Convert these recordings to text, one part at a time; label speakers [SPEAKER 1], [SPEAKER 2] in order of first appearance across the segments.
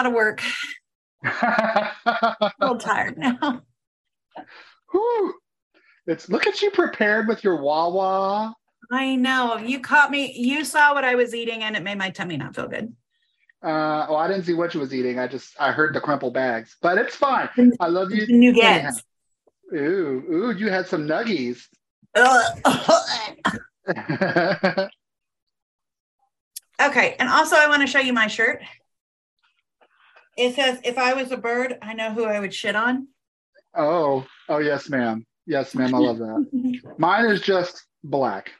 [SPEAKER 1] lot of work. a little tired now.
[SPEAKER 2] Whew. It's look at you prepared with your Wawa.
[SPEAKER 1] I know. You caught me. You saw what I was eating and it made my tummy not feel good.
[SPEAKER 2] Uh, oh, I didn't see what you was eating. I just I heard the crumple bags, but it's fine. I love you.
[SPEAKER 1] You get.
[SPEAKER 2] Ooh, ooh, you had some nuggies.
[SPEAKER 1] okay, and also I want to show you my shirt. It says, "If I was a bird, I know who I would shit on."
[SPEAKER 2] Oh, oh yes, ma'am. Yes, ma'am. I love that. Mine is just black.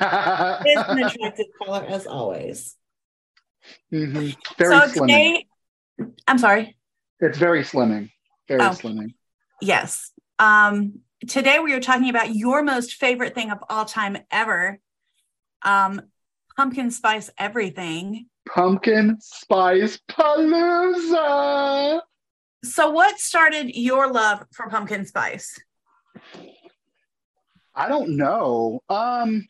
[SPEAKER 1] it's an attractive color as always.
[SPEAKER 2] Mm-hmm. Very
[SPEAKER 1] so
[SPEAKER 2] slimming.
[SPEAKER 1] today, I'm sorry.
[SPEAKER 2] It's very slimming. Very
[SPEAKER 1] Oh.
[SPEAKER 2] slimming.
[SPEAKER 1] Yes. Um, today we are talking about your most favorite thing of all time ever. Um, pumpkin spice everything.
[SPEAKER 2] Pumpkin spice palooza.
[SPEAKER 1] So, what started your love for pumpkin spice?
[SPEAKER 2] I don't know. Um,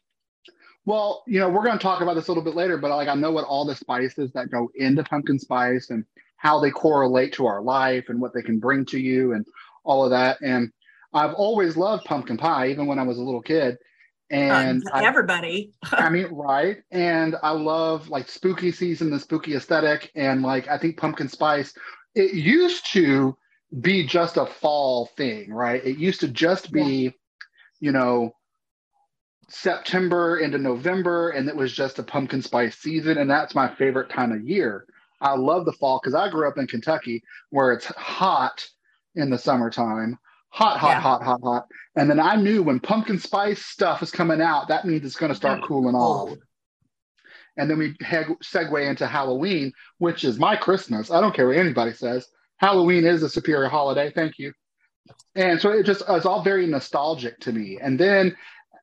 [SPEAKER 2] well, you know, we're going to talk about this a little bit later, but like I know what all the spices that go into pumpkin spice and how they correlate to our life and what they can bring to you and all of that. And I've always loved pumpkin pie, even when I was a little kid. And I,
[SPEAKER 1] everybody.
[SPEAKER 2] I mean, right. And I love like spooky season, the spooky aesthetic. And like, I think pumpkin spice, it used to be just a fall thing, right? It used to just be, you know, September into November, and it was just a pumpkin spice season. And that's my favorite time of year. I love the fall because I grew up in Kentucky where it's hot in the summertime. Hot, hot,
[SPEAKER 1] Yeah.
[SPEAKER 2] hot, hot, hot. And then I knew when pumpkin spice stuff is coming out, that means it's going to start cooling off. And then we heg- segue into Halloween, which is my Christmas. I don't care what anybody says. Halloween is a superior holiday. Thank you. And so it just it's all very nostalgic to me. And then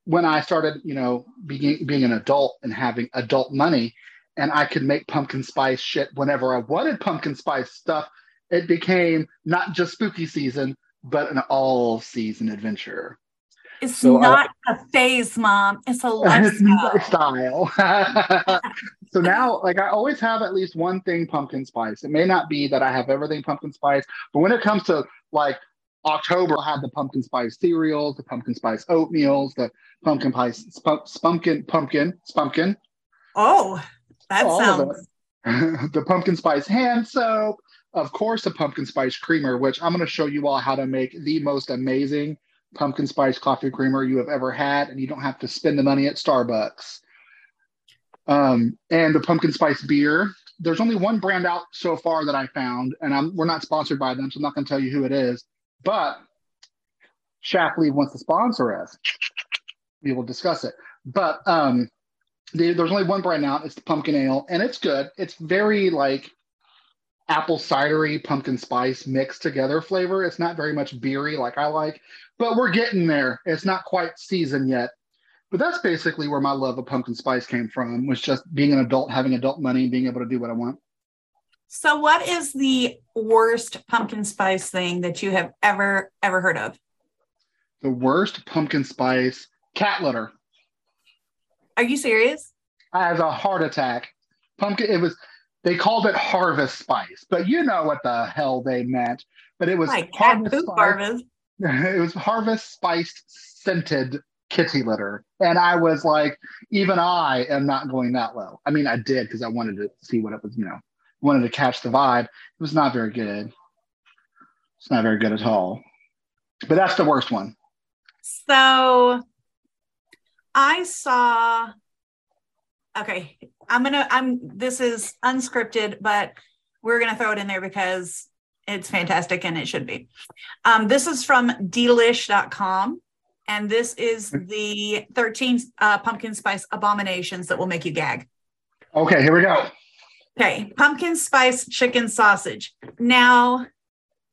[SPEAKER 2] when I started, you know, being being an adult and having adult money, and I could make pumpkin spice shit whenever I wanted pumpkin spice stuff, it became not just spooky season, but an all season adventure.
[SPEAKER 1] It's
[SPEAKER 2] So
[SPEAKER 1] not a phase, mom. It's a lifestyle.
[SPEAKER 2] lifestyle. so now, like, I always have at least one thing pumpkin spice. It may not be that I have everything pumpkin spice, but when it comes to like October, I'll have the pumpkin spice cereals, the pumpkin spice oatmeals, the pumpkin spice spump, spunkin, pumpkin, spunkin,
[SPEAKER 1] oh, that
[SPEAKER 2] All
[SPEAKER 1] sounds.
[SPEAKER 2] the pumpkin spice hand soap, of course, a pumpkin spice creamer, which I'm going to show you all how to make the most amazing pumpkin spice coffee creamer you have ever had, and you don't have to spend the money at Starbucks. Um, and the pumpkin spice beer. There's only one brand out so far that I found, and I'm, we're not sponsored by them, so I'm not going to tell you who it is. But Shapley wants to sponsor us. We will discuss it. But um, the, there's only one brand out. It's the pumpkin ale, and it's good. It's very like apple cidery pumpkin spice mixed together flavor. It's not very much beery like I like, but we're getting there. It's not quite seasoned yet. But that's basically where my love of pumpkin spice came from, was just being an adult, having adult money, being able to do what I want.
[SPEAKER 1] So, what is the worst pumpkin spice thing that you have ever, ever heard of?
[SPEAKER 2] The worst pumpkin spice cat litter.
[SPEAKER 1] Are you serious?
[SPEAKER 2] I had a heart attack. Pumpkin, it was, they called it harvest spice, but you know what the hell they meant. But it was
[SPEAKER 1] Like poop
[SPEAKER 2] spice.
[SPEAKER 1] harvest.
[SPEAKER 2] it was harvest spiced scented kitty litter and i was like even i am not going that low i mean i did because i wanted to see what it was you know wanted to catch the vibe it was not very good it's not very good at all but that's the worst one
[SPEAKER 1] So I saw okay, I'm gonna I'm this is unscripted, but we're gonna throw it in there because it's fantastic and it should be. Um, this is from delish.com and this is the 13 uh, pumpkin spice abominations that will make you gag.
[SPEAKER 2] okay here we go
[SPEAKER 1] Okay, pumpkin spice chicken sausage. Now,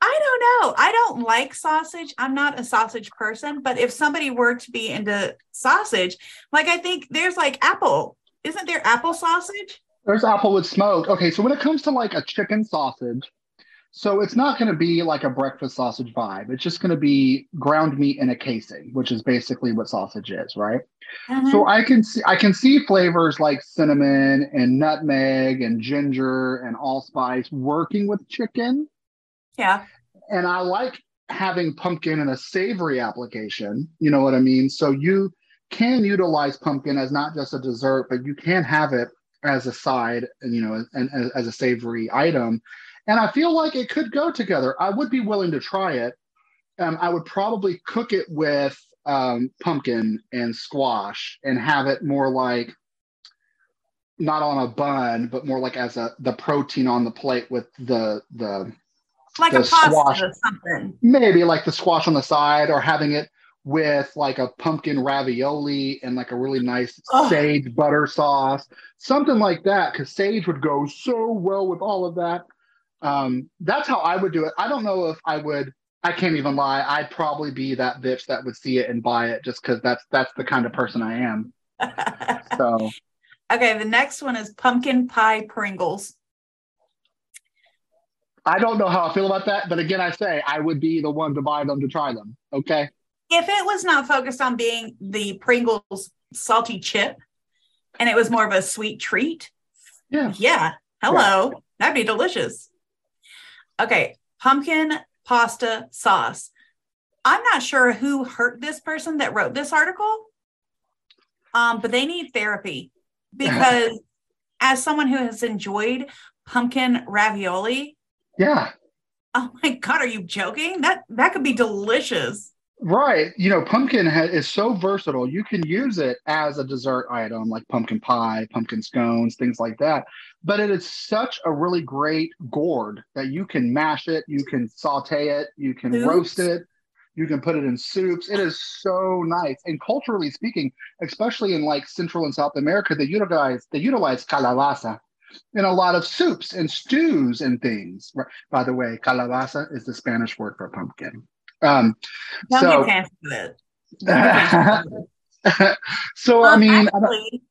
[SPEAKER 1] I don't know. I don't like sausage. I'm not a sausage person, but if somebody were to be into sausage, like I think there's like apple. Isn't there apple sausage?
[SPEAKER 2] there's applewood smoked okay so when it comes to like a chicken sausage So it's not going to be like a breakfast sausage vibe. It's just going to be ground meat in a casing, which is basically what sausage is, right? Mm-hmm. So I can see I can see flavors like cinnamon and nutmeg and ginger and allspice working with chicken.
[SPEAKER 1] Yeah.
[SPEAKER 2] And I like having pumpkin in a savory application. You know what I mean? So you can utilize pumpkin as not just a dessert, but you can have it as a side, and you know, and, and as a savory item and I feel like it could go together. I would be willing to try it. Um, I would probably cook it with um, pumpkin and squash and have it more like not on a bun, but more like as a the protein on the plate with the the
[SPEAKER 1] like the a squash or something.
[SPEAKER 2] Maybe like the squash on the side, or having it with like a pumpkin ravioli and like a really nice oh. sage butter sauce, something like that. Because sage would go so well with all of that. Um, that's how I would do it. I don't know if I would. I can't even lie. I'd probably be that bitch that would see it and buy it just because that's that's the kind of person I am. so,
[SPEAKER 1] okay. The next one is pumpkin pie Pringles.
[SPEAKER 2] I don't know how I feel about that, but again, I say I would be the one to buy them to try them. Okay.
[SPEAKER 1] If it was not focused on being the Pringles salty chip, and it was more of a sweet treat,
[SPEAKER 2] yeah,
[SPEAKER 1] yeah, hello, yeah. that'd be delicious. Okay, pumpkin pasta sauce. I'm not sure who hurt this person that wrote this article, um, but they need therapy because as someone who has enjoyed pumpkin ravioli,
[SPEAKER 2] yeah.
[SPEAKER 1] Oh my god, are you joking? That that could be delicious.
[SPEAKER 2] Right. You know, pumpkin ha- is so versatile. You can use it as a dessert item like pumpkin pie, pumpkin scones, things like that. But it is such a really great gourd that you can mash it, you can saute it, you can Oops. roast it, you can put it in soups. It is so nice. And culturally speaking, especially in like Central and South America, they utilize they utilize calabaza in a lot of soups and stews and things. By the way, calabaza is the Spanish word for pumpkin. Um, so, so I mean,
[SPEAKER 1] actually,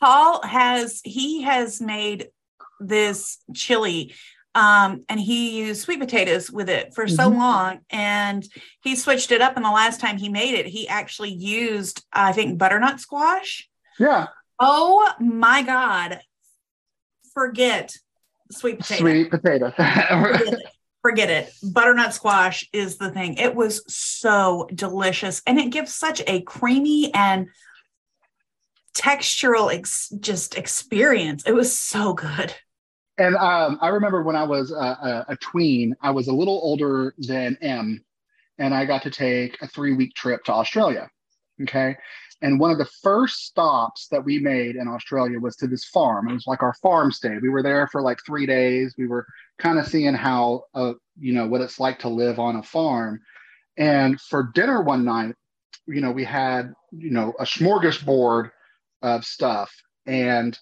[SPEAKER 1] Paul has he has made this chili um, and he used sweet potatoes with it for so mm-hmm. long and he switched it up and the last time he made it he actually used i think butternut squash.
[SPEAKER 2] Yeah.
[SPEAKER 1] Oh my god. Forget sweet potato.
[SPEAKER 2] Sweet potato
[SPEAKER 1] forget it. Butternut squash is the thing. It was so delicious and it gives such a creamy and textural ex- just experience. It was so good.
[SPEAKER 2] And um, I remember when I was a, a, tween, I was a little older than M, and I got to take a three week trip to Australia. Okay. And one of the first stops that we made in Australia was to this farm. It was like our farm stay. We were there for like three days. We were kind of seeing how, uh, you know, what it's like to live on a farm. And for dinner one night, you know, we had, you know, a smorgasbord of stuff. And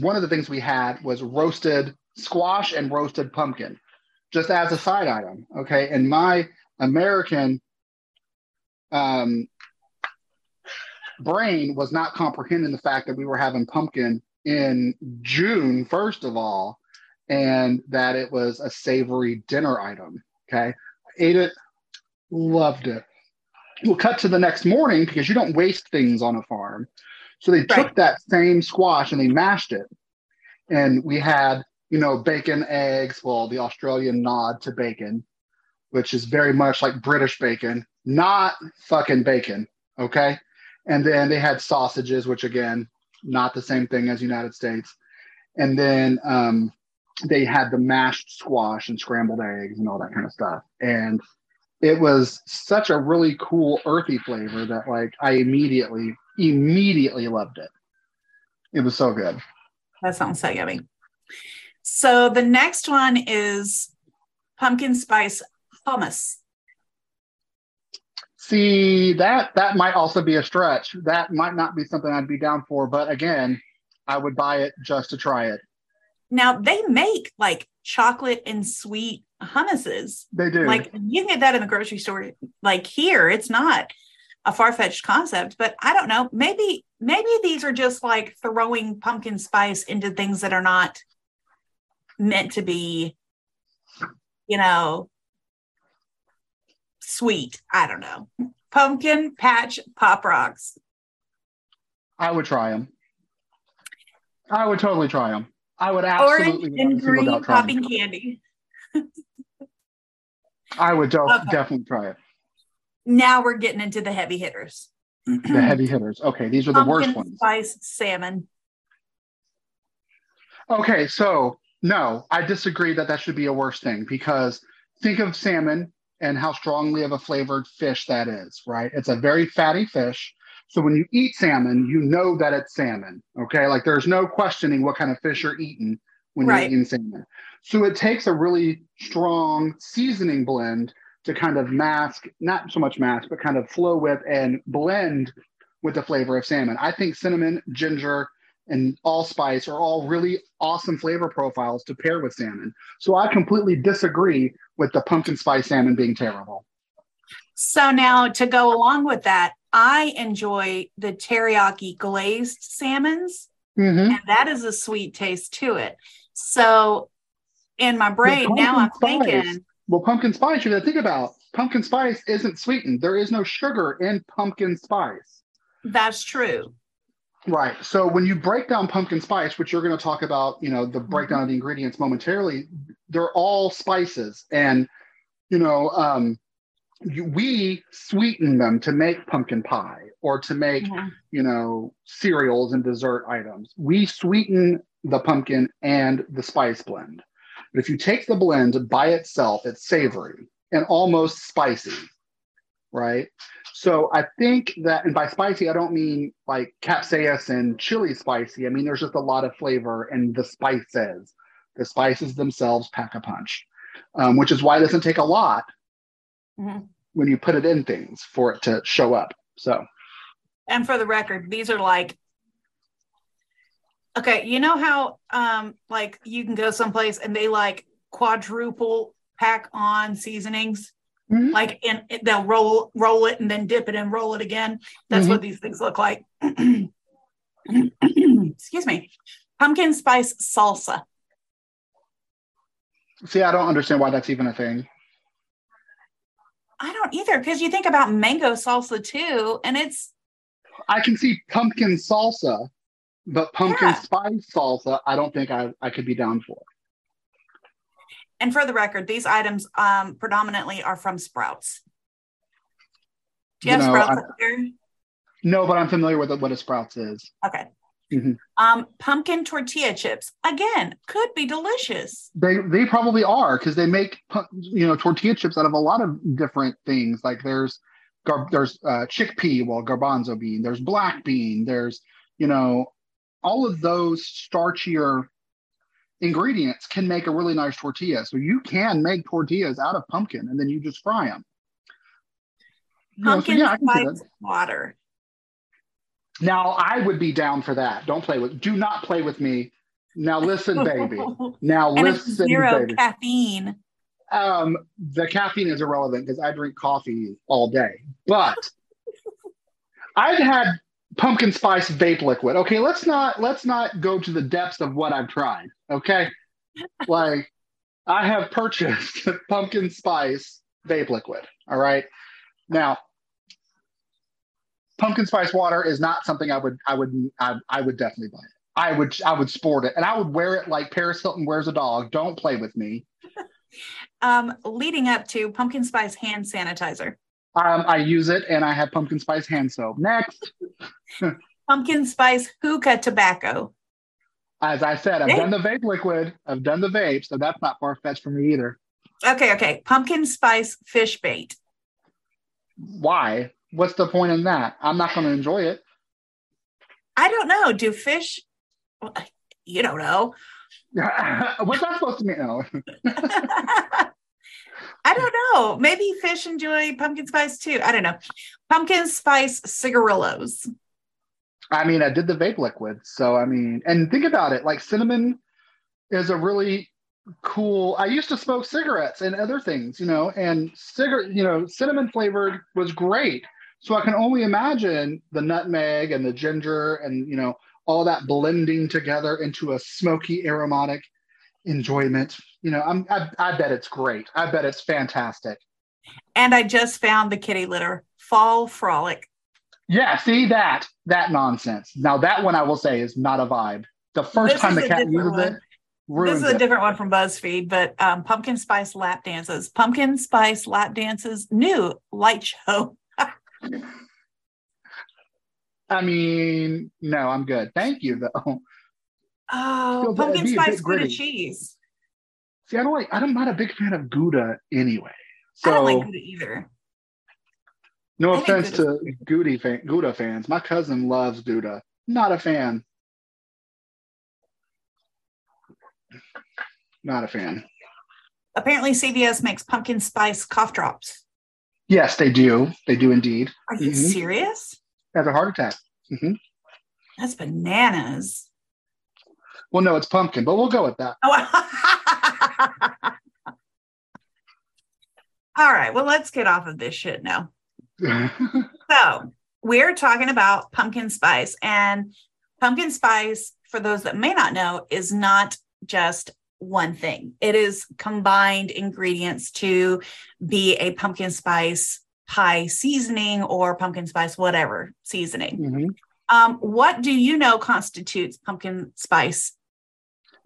[SPEAKER 2] one of the things we had was roasted squash and roasted pumpkin, just as a side item. Okay. And my American um, brain was not comprehending the fact that we were having pumpkin in June, first of all, and that it was a savory dinner item. Okay. Ate it, loved it. We'll cut to the next morning because you don't waste things on a farm. So they right. took that same squash and they mashed it. And we had, you know, bacon, eggs, well, the Australian nod to bacon, which is very much like British bacon, not fucking bacon. Okay. And then they had sausages, which again, not the same thing as United States. And then um, they had the mashed squash and scrambled eggs and all that kind of stuff. And it was such a really cool earthy flavor that like I immediately, immediately loved it. It was so good.
[SPEAKER 1] That sounds so yummy. So the next one is pumpkin spice hummus.
[SPEAKER 2] See that that might also be a stretch. That might not be something I'd be down for, but again, I would buy it just to try it.
[SPEAKER 1] Now they make like chocolate and sweet hummuses.
[SPEAKER 2] They do.
[SPEAKER 1] Like you can get that in the grocery store. Like here, it's not a far-fetched concept, but I don't know. Maybe maybe these are just like throwing pumpkin spice into things that are not meant to be you know, sweet. I don't know. Pumpkin patch pop rocks.
[SPEAKER 2] I would try them. I would totally try them. I would absolutely
[SPEAKER 1] Orange and green popping candy.
[SPEAKER 2] I would do- okay. definitely try it.
[SPEAKER 1] Now we're getting into the heavy hitters.
[SPEAKER 2] the heavy hitters. Okay, these are the worst ones.
[SPEAKER 1] Spice salmon.
[SPEAKER 2] Okay, so no, I disagree that that should be a worse thing because think of salmon and how strongly of a flavored fish that is, right? It's a very fatty fish. So when you eat salmon, you know that it's salmon. Okay. Like there's no questioning what kind of fish you're eating when right. you're eating salmon. So it takes a really strong seasoning blend to kind of mask, not so much mask, but kind of flow with and blend with the flavor of salmon. I think cinnamon, ginger, and allspice are all really awesome flavor profiles to pair with salmon. So I completely disagree with the pumpkin spice salmon being terrible.
[SPEAKER 1] So now to go along with that, I enjoy the teriyaki glazed salmons,
[SPEAKER 2] mm-hmm.
[SPEAKER 1] and that is a sweet taste to it. So in my brain now, I'm spice, thinking.
[SPEAKER 2] Well, pumpkin spice, you got to think about pumpkin spice isn't sweetened. There is no sugar in pumpkin spice.
[SPEAKER 1] That's true.
[SPEAKER 2] Right. So when you break down pumpkin spice, which you're going to talk about, you know, the breakdown of the ingredients momentarily, they're all spices, and you know, um, you, we sweeten them to make pumpkin pie or to make, mm-hmm. you know, cereals and dessert items. We sweeten the pumpkin and the spice blend. But if you take the blend by itself, it's savory and almost spicy, right? So I think that, and by spicy, I don't mean like capsaicin chili spicy. I mean, there's just a lot of flavor and the spices. The spices themselves pack a punch, um, which is why it doesn't take a lot mm-hmm. when you put it in things for it to show up. So,
[SPEAKER 1] and for the record, these are like, okay, you know how um like you can go someplace and they like quadruple pack on seasonings Mm-hmm. Like and they'll roll roll it and then dip it and roll it again. That's mm-hmm. what these things look like. Excuse me. Pumpkin spice salsa.
[SPEAKER 2] See, I don't understand why that's even a thing.
[SPEAKER 1] I don't either, because you think about mango salsa too, and it's
[SPEAKER 2] I can see pumpkin salsa, but pumpkin yeah. spice salsa, I don't think I, I could be down for
[SPEAKER 1] and for the record, these items um, predominantly are from Sprouts. Do you, you have know, Sprouts I, here?
[SPEAKER 2] No, but I'm familiar with what a Sprouts is.
[SPEAKER 1] Okay.
[SPEAKER 2] Mm-hmm.
[SPEAKER 1] Um, pumpkin tortilla chips again could be delicious.
[SPEAKER 2] They they probably are because they make you know tortilla chips out of a lot of different things. Like there's gar- there's uh, chickpea, well garbanzo bean. There's black bean. There's you know all of those starchier ingredients can make a really nice tortilla. So you can make tortillas out of pumpkin and then you just fry them.
[SPEAKER 1] Pumpkin you know, so yeah, water.
[SPEAKER 2] Now I would be down for that. Don't play with. Do not play with me. Now listen, baby. Now
[SPEAKER 1] and
[SPEAKER 2] listen,
[SPEAKER 1] zero
[SPEAKER 2] baby.
[SPEAKER 1] caffeine.
[SPEAKER 2] Um, the caffeine is irrelevant because I drink coffee all day. But I've had pumpkin spice vape liquid. Okay, let's not let's not go to the depths of what I've tried. Okay, like I have purchased pumpkin spice vape liquid. All right, now pumpkin spice water is not something I would I would I, I would definitely buy it. I would I would sport it and I would wear it like Paris Hilton wears a dog. Don't play with me.
[SPEAKER 1] um, leading up to pumpkin spice hand sanitizer.
[SPEAKER 2] Um, I use it and I have pumpkin spice hand soap. Next.
[SPEAKER 1] pumpkin spice hookah tobacco.
[SPEAKER 2] As I said, I've hey. done the vape liquid. I've done the vape, so that's not far fetched for me either.
[SPEAKER 1] Okay, okay. Pumpkin spice fish bait.
[SPEAKER 2] Why? What's the point in that? I'm not going to enjoy it.
[SPEAKER 1] I don't know. Do fish? You don't know.
[SPEAKER 2] What's that supposed to mean? No.
[SPEAKER 1] I don't know. Maybe fish enjoy pumpkin spice too. I don't know. Pumpkin spice cigarillos.
[SPEAKER 2] I mean, I did the vape liquid. So, I mean, and think about it like cinnamon is a really cool. I used to smoke cigarettes and other things, you know, and cigarette, you know, cinnamon flavored was great. So I can only imagine the nutmeg and the ginger and, you know, all that blending together into a smoky aromatic enjoyment. You know, I'm I, I bet it's great. I bet it's fantastic.
[SPEAKER 1] And I just found the kitty litter fall frolic.
[SPEAKER 2] Yeah, see that that nonsense. Now that one I will say is not a vibe. The first
[SPEAKER 1] This
[SPEAKER 2] time the cat uses
[SPEAKER 1] one.
[SPEAKER 2] it,
[SPEAKER 1] This is a
[SPEAKER 2] it.
[SPEAKER 1] different one from BuzzFeed, but um, pumpkin spice lap dances. Pumpkin spice lap dances, new light show.
[SPEAKER 2] I mean, no, I'm good. Thank you though.
[SPEAKER 1] Oh,
[SPEAKER 2] Feels
[SPEAKER 1] pumpkin spice Gouda cheese.
[SPEAKER 2] See, I don't like. I'm not a big fan of Gouda anyway.
[SPEAKER 1] I don't
[SPEAKER 2] So
[SPEAKER 1] like Gouda either.
[SPEAKER 2] No
[SPEAKER 1] I
[SPEAKER 2] offense to Gouda, fan, Gouda fans. My cousin loves Gouda. Not a fan. Not a fan.
[SPEAKER 1] Apparently, CVS makes pumpkin spice cough drops.
[SPEAKER 2] Yes, they do. They do indeed.
[SPEAKER 1] Are you
[SPEAKER 2] Mhm.
[SPEAKER 1] serious?
[SPEAKER 2] Has a heart attack. hmm
[SPEAKER 1] That's bananas.
[SPEAKER 2] Well, no, it's pumpkin, but we'll go with that.
[SPEAKER 1] Oh. All right. Well, let's get off of this shit now. So, we're talking about pumpkin spice, and pumpkin spice, for those that may not know, is not just one thing, it is combined ingredients to be a pumpkin spice pie seasoning or pumpkin spice, whatever seasoning.
[SPEAKER 2] Mhm.
[SPEAKER 1] Um, what do you know constitutes pumpkin spice?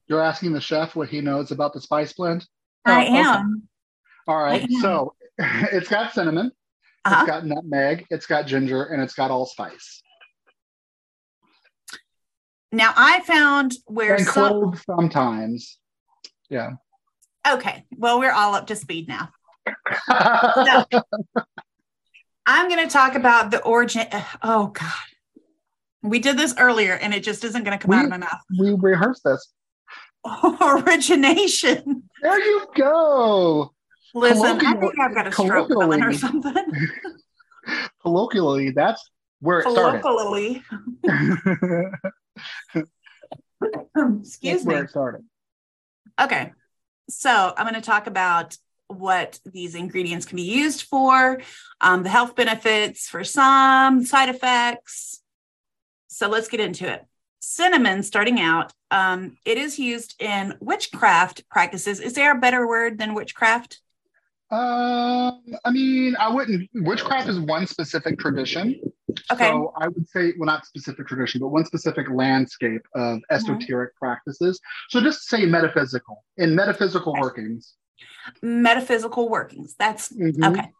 [SPEAKER 2] You're asking the chef what he knows about the spice blend?
[SPEAKER 1] I
[SPEAKER 2] Oh, okay.
[SPEAKER 1] am.
[SPEAKER 2] All right.
[SPEAKER 1] I am.
[SPEAKER 2] So it's got cinnamon,
[SPEAKER 1] Uh-huh.
[SPEAKER 2] it's got nutmeg, it's got ginger, and it's got allspice.
[SPEAKER 1] Now, I found where
[SPEAKER 2] And
[SPEAKER 1] some.
[SPEAKER 2] clove sometimes. Yeah.
[SPEAKER 1] Okay. Well, we're all up to speed now. No. I'm going to talk about the origin. Oh, God. We did this earlier and it just isn't going to come out of my mouth.
[SPEAKER 2] we rehearsed this.
[SPEAKER 1] Origination.
[SPEAKER 2] There you go.
[SPEAKER 1] Listen, I think I've got a stroke coming or something.
[SPEAKER 2] Colloquially, that's where it started.
[SPEAKER 1] Colloquially. Excuse
[SPEAKER 2] That's where
[SPEAKER 1] me.
[SPEAKER 2] it started.
[SPEAKER 1] Okay. So I'm going to talk about what these ingredients can be used for, um, the health benefits for some, side effects. So let's get into it. Cinnamon, starting out, um, it is used in witchcraft practices. Is there a better word than witchcraft?
[SPEAKER 2] Um, I mean, I wouldn't. Witchcraft is one specific tradition.
[SPEAKER 1] Okay.
[SPEAKER 2] So I would say, well, not specific tradition, but one specific landscape of
[SPEAKER 1] Mm-hmm.
[SPEAKER 2] esoteric practices. So just say metaphysical. In metaphysical
[SPEAKER 1] Okay.
[SPEAKER 2] workings.
[SPEAKER 1] Metaphysical workings. That's
[SPEAKER 2] Mhm.
[SPEAKER 1] okay.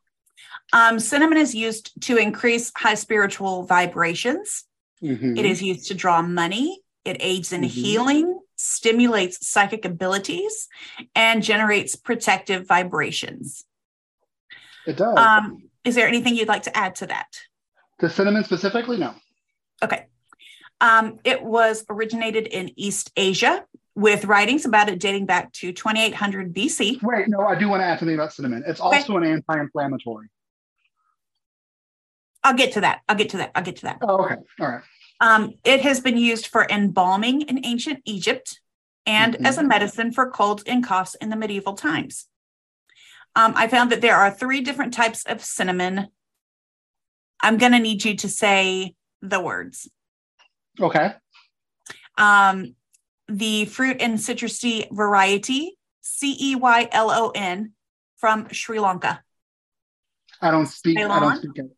[SPEAKER 1] Um, cinnamon is used to increase high spiritual vibrations.
[SPEAKER 2] Mhm.
[SPEAKER 1] It is used to draw money. It aids in
[SPEAKER 2] Mhm.
[SPEAKER 1] healing, stimulates psychic abilities, and generates protective vibrations.
[SPEAKER 2] It does.
[SPEAKER 1] Um, is there anything you'd like to add to that?
[SPEAKER 2] the cinnamon specifically, no.
[SPEAKER 1] Okay. Um, it was originated in East Asia with writings about it dating back to 2800 BC.
[SPEAKER 2] Wait, no, I do want to add something about cinnamon. It's
[SPEAKER 1] Okay.
[SPEAKER 2] also an anti-inflammatory.
[SPEAKER 1] I'll get to that. I'll get to that. I'll get to that.
[SPEAKER 2] Oh, okay. All right.
[SPEAKER 1] Um, it has been used for embalming in ancient Egypt and
[SPEAKER 2] Mhm.
[SPEAKER 1] as a medicine for colds and coughs in the medieval times. Um, I found that there are three different types of cinnamon. I'm going to need you to say the words.
[SPEAKER 2] Okay.
[SPEAKER 1] Um, the fruit and citrusy variety, C E Y L O N, from Sri Lanka.
[SPEAKER 2] I don't speak. I don't speak it.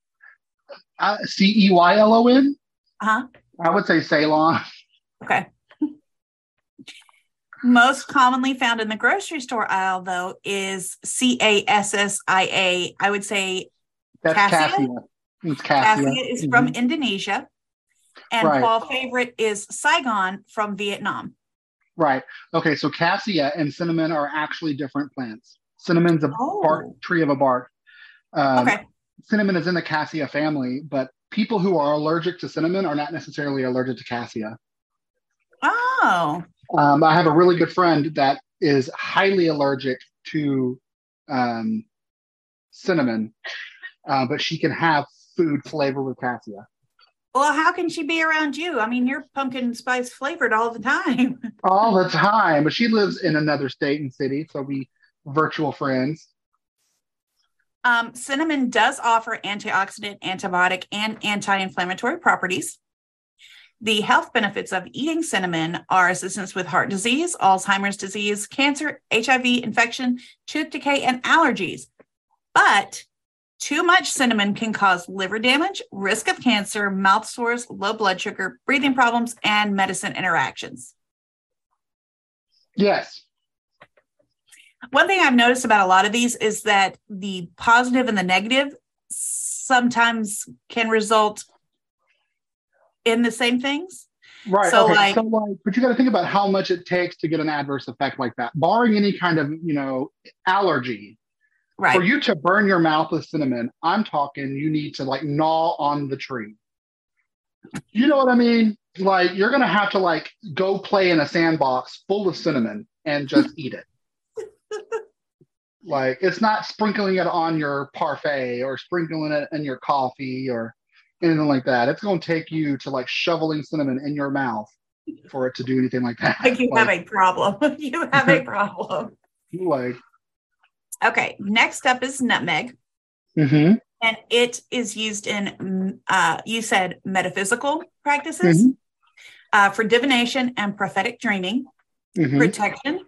[SPEAKER 2] Uh, C E Y L O N.
[SPEAKER 1] Uh huh.
[SPEAKER 2] I would say Ceylon.
[SPEAKER 1] Okay. Most commonly found in the grocery store aisle, though, is C A S S I A. I would say
[SPEAKER 2] That's
[SPEAKER 1] Cassia?
[SPEAKER 2] cassia. It's cassia.
[SPEAKER 1] Cassia is from
[SPEAKER 2] Mhm.
[SPEAKER 1] Indonesia, and
[SPEAKER 2] Right.
[SPEAKER 1] fall favorite is Saigon from Vietnam.
[SPEAKER 2] Right. Okay. So cassia and cinnamon are actually different plants. Cinnamon's a bark
[SPEAKER 1] Oh.
[SPEAKER 2] tree of a bark. Um,
[SPEAKER 1] Okay.
[SPEAKER 2] Cinnamon is in the cassia family, but people who are allergic to cinnamon are not necessarily allergic to cassia.
[SPEAKER 1] Oh,
[SPEAKER 2] Um, I have a really good friend that is highly allergic to um, cinnamon, uh, but she can have food flavored with cassia
[SPEAKER 1] well, how can she be around you? I mean, you're pumpkin spice flavored all the time.
[SPEAKER 2] all the time. But she lives in another state and city, so we virtual friends.
[SPEAKER 1] Um, cinnamon does offer antioxidant, antibiotic, and anti inflammatory properties. The health benefits of eating cinnamon are assistance with heart disease, Alzheimer's disease, cancer, HIV infection, tooth decay, and allergies. But too much cinnamon can cause liver damage, risk of cancer, mouth sores, low blood sugar, breathing problems, and medicine interactions.
[SPEAKER 2] Yes.
[SPEAKER 1] One thing I've noticed about a lot of these is that the positive and the negative sometimes can result in the same things.
[SPEAKER 2] Right.
[SPEAKER 1] So,
[SPEAKER 2] okay.
[SPEAKER 1] like-
[SPEAKER 2] so like, but you got to think about how much it takes to get an adverse effect like that. Barring any kind of, you know, allergy,
[SPEAKER 1] Right.
[SPEAKER 2] for you to burn your mouth with cinnamon, I'm talking you need to like gnaw on the tree. You know what I mean? Like you're gonna have to like go play in a sandbox full of cinnamon and just eat it. Like it's not sprinkling it on your parfait or sprinkling it in your coffee or anything like that. It's gonna take you to like shoveling cinnamon in your mouth for it to do anything like that.
[SPEAKER 1] like you have a problem. you have a problem.
[SPEAKER 2] like
[SPEAKER 1] Okay. Next up is nutmeg.
[SPEAKER 2] mhm,
[SPEAKER 1] and it is used in uh, you said metaphysical practices
[SPEAKER 2] Mhm.
[SPEAKER 1] uh, for divination and prophetic dreaming
[SPEAKER 2] mhm.
[SPEAKER 1] protection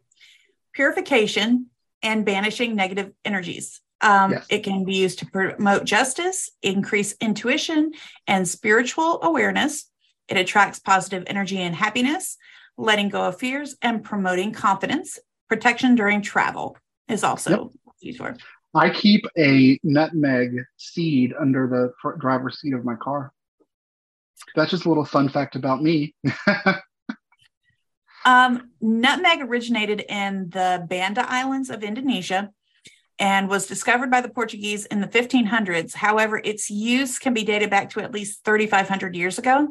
[SPEAKER 1] purification and banishing negative energies um,
[SPEAKER 2] Yes.
[SPEAKER 1] it can be used to promote justice increase intuition and spiritual awareness it attracts positive energy and happiness letting go of fears and promoting confidence protection during travel is also used for
[SPEAKER 2] I keep a nutmeg seed under the driver's seat of my car. That's just a little fun fact about me.
[SPEAKER 1] Um, nutmeg originated in the Banda Islands of Indonesia and was discovered by the Portuguese in the 1500s. However, its use can be dated back to at least 3,500 years ago.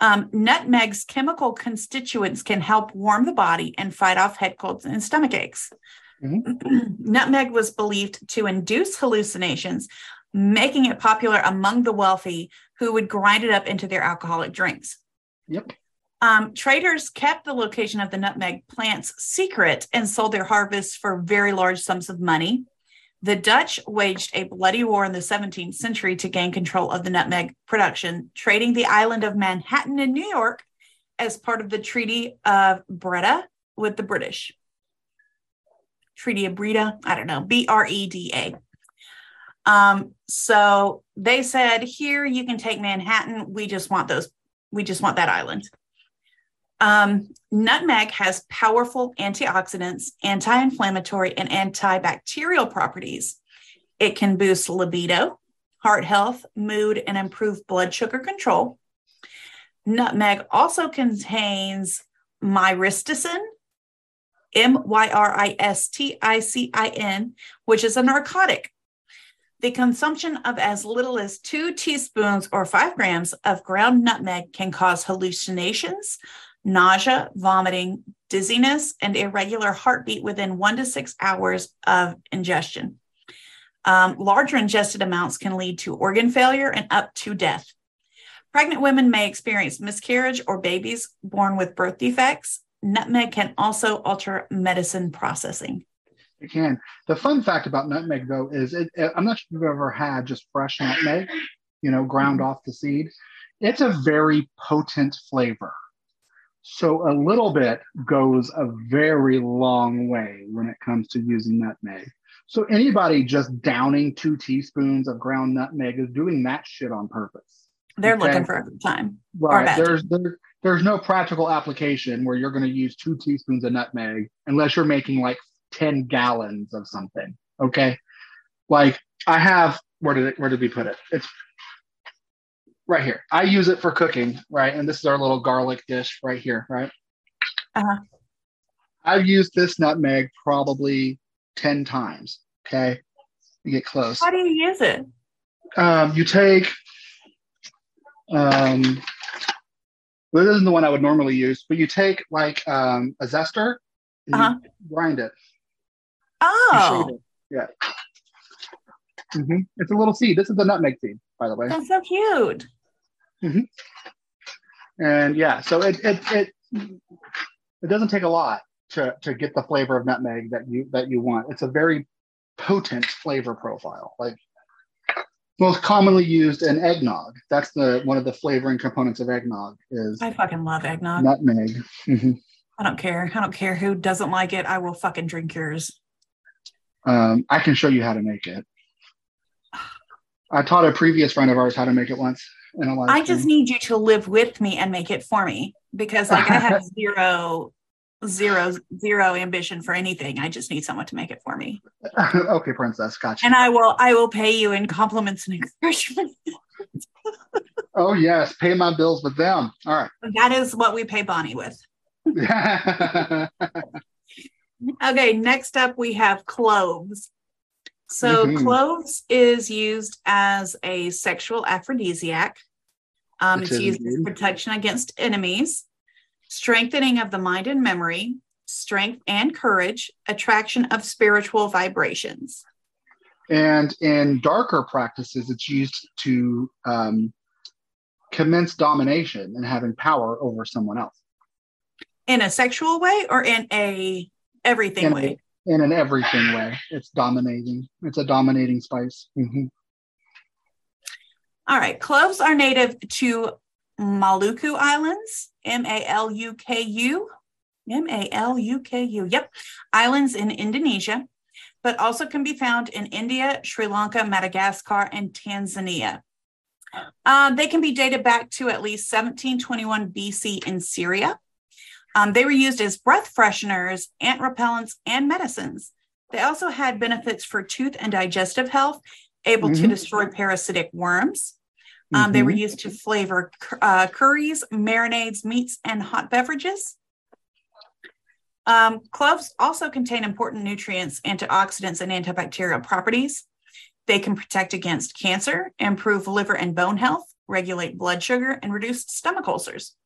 [SPEAKER 1] Um, nutmeg's chemical constituents can help warm the body and fight off head colds and stomach aches. Nutmeg was believed to induce hallucinations, making it popular among the wealthy who would grind it up into their alcoholic drinks.
[SPEAKER 2] yep.
[SPEAKER 1] Um, traders kept the location of the nutmeg plants secret and sold their harvests for very large sums of money. The Dutch waged a bloody war in the 17th century to gain control of the nutmeg production, trading the island of Manhattan in New York as part of the Treaty of Breda with the British. Treaty of Breda, I don't know, B R E D A. Um, so they said, here you can take Manhattan. We just want those, we just want that island. Um, nutmeg has powerful antioxidants, anti inflammatory, and antibacterial properties. It can boost libido, heart health, mood, and improve blood sugar control. Nutmeg also contains myristicin, M Y R I S T I C I N, which is a narcotic. The consumption of as little as two teaspoons or five grams of ground nutmeg can cause hallucinations, nausea, vomiting, dizziness, and irregular heartbeat within one to six hours of ingestion. Um, larger ingested amounts can lead to organ failure and up to death. Pregnant women may experience miscarriage or babies born with birth defects. Nutmeg can also alter medicine processing.
[SPEAKER 2] It can. The fun fact about nutmeg, though, is it, I'm not sure if you've ever had just fresh nutmeg, you know, ground off the seed. It's a very potent flavor. So a little bit goes a very long way when it comes to using nutmeg. So anybody just downing two teaspoons of ground nutmeg is doing that shit on purpose.
[SPEAKER 1] They're
[SPEAKER 2] Okay.
[SPEAKER 1] looking for a good time.
[SPEAKER 2] Right. There's there, there's no practical application where you're going to use two teaspoons of nutmeg unless you're making like 10 gallons of something. Okay. Like I have where did it where did we put it? It's right here. I use it for cooking, right? And this is our little garlic dish right here, right?
[SPEAKER 1] Uh-huh.
[SPEAKER 2] I've used this nutmeg probably 10 times. Okay. You get close
[SPEAKER 1] How do you use it?
[SPEAKER 2] um, you take um, well, this isn't the one I would normally use, but you take like um, a zester and
[SPEAKER 1] Uh-huh.
[SPEAKER 2] grind it.
[SPEAKER 1] Oh,
[SPEAKER 2] it. Yeah. Mhm. It's a little seed. This is the nutmeg seed, by the way.
[SPEAKER 1] that's so cute.
[SPEAKER 2] And yeah, so it it it it doesn't take a lot to to get the flavor of nutmeg that you that you want. It's a very potent flavor profile. Like Most commonly used in eggnog. That's the one of the flavoring components of eggnog is
[SPEAKER 1] I fucking love eggnog.
[SPEAKER 2] nutmeg. Mhm.
[SPEAKER 1] I don't care. I don't care who doesn't like it. I will fucking drink yours.
[SPEAKER 2] Um, I can show you how to make it. I taught a previous friend of ours how to make it once in a live
[SPEAKER 1] I just need you to live with me and make it for me because like I have zero, zero, zero ambition for anything. I just need someone to make it for me.
[SPEAKER 2] okay, princess, gotcha.
[SPEAKER 1] And I will I will pay you in compliments and encouragement.
[SPEAKER 2] oh yes, pay my bills with them. All right.
[SPEAKER 1] That is what we pay Bonnie with. Okay, next up we have cloves. So
[SPEAKER 2] Mhm.
[SPEAKER 1] cloves is used as a sexual aphrodisiac. Um, it's used as protection against enemies, strengthening of the mind and memory, strength and courage, attraction of spiritual vibrations.
[SPEAKER 2] and in darker practices, it's used to um, commence domination and having power over someone else
[SPEAKER 1] In a sexual way or in a everything
[SPEAKER 2] in,
[SPEAKER 1] way?
[SPEAKER 2] In an everything way. It's dominating. It's a dominating spice. Mhm.
[SPEAKER 1] All right. Cloves are native to Maluku Islands, M A L U K U, M A L U K U. Yep. Islands in Indonesia, but also can be found in India, Sri Lanka, Madagascar, and Tanzania. Um, they can be dated back to at least 1721 BC in Syria. Um, they were used as breath fresheners, ant repellents, and medicines. They also had benefits for tooth and digestive health, able to
[SPEAKER 2] Mhm.
[SPEAKER 1] destroy parasitic worms. Um, They were
[SPEAKER 2] Mhm.
[SPEAKER 1] used to flavor uh, curries, marinades, meats, and hot beverages. Um, cloves also contain important nutrients, antioxidants, and antibacterial properties. They can protect against cancer, improve liver and bone health, regulate blood sugar, and reduce stomach ulcers.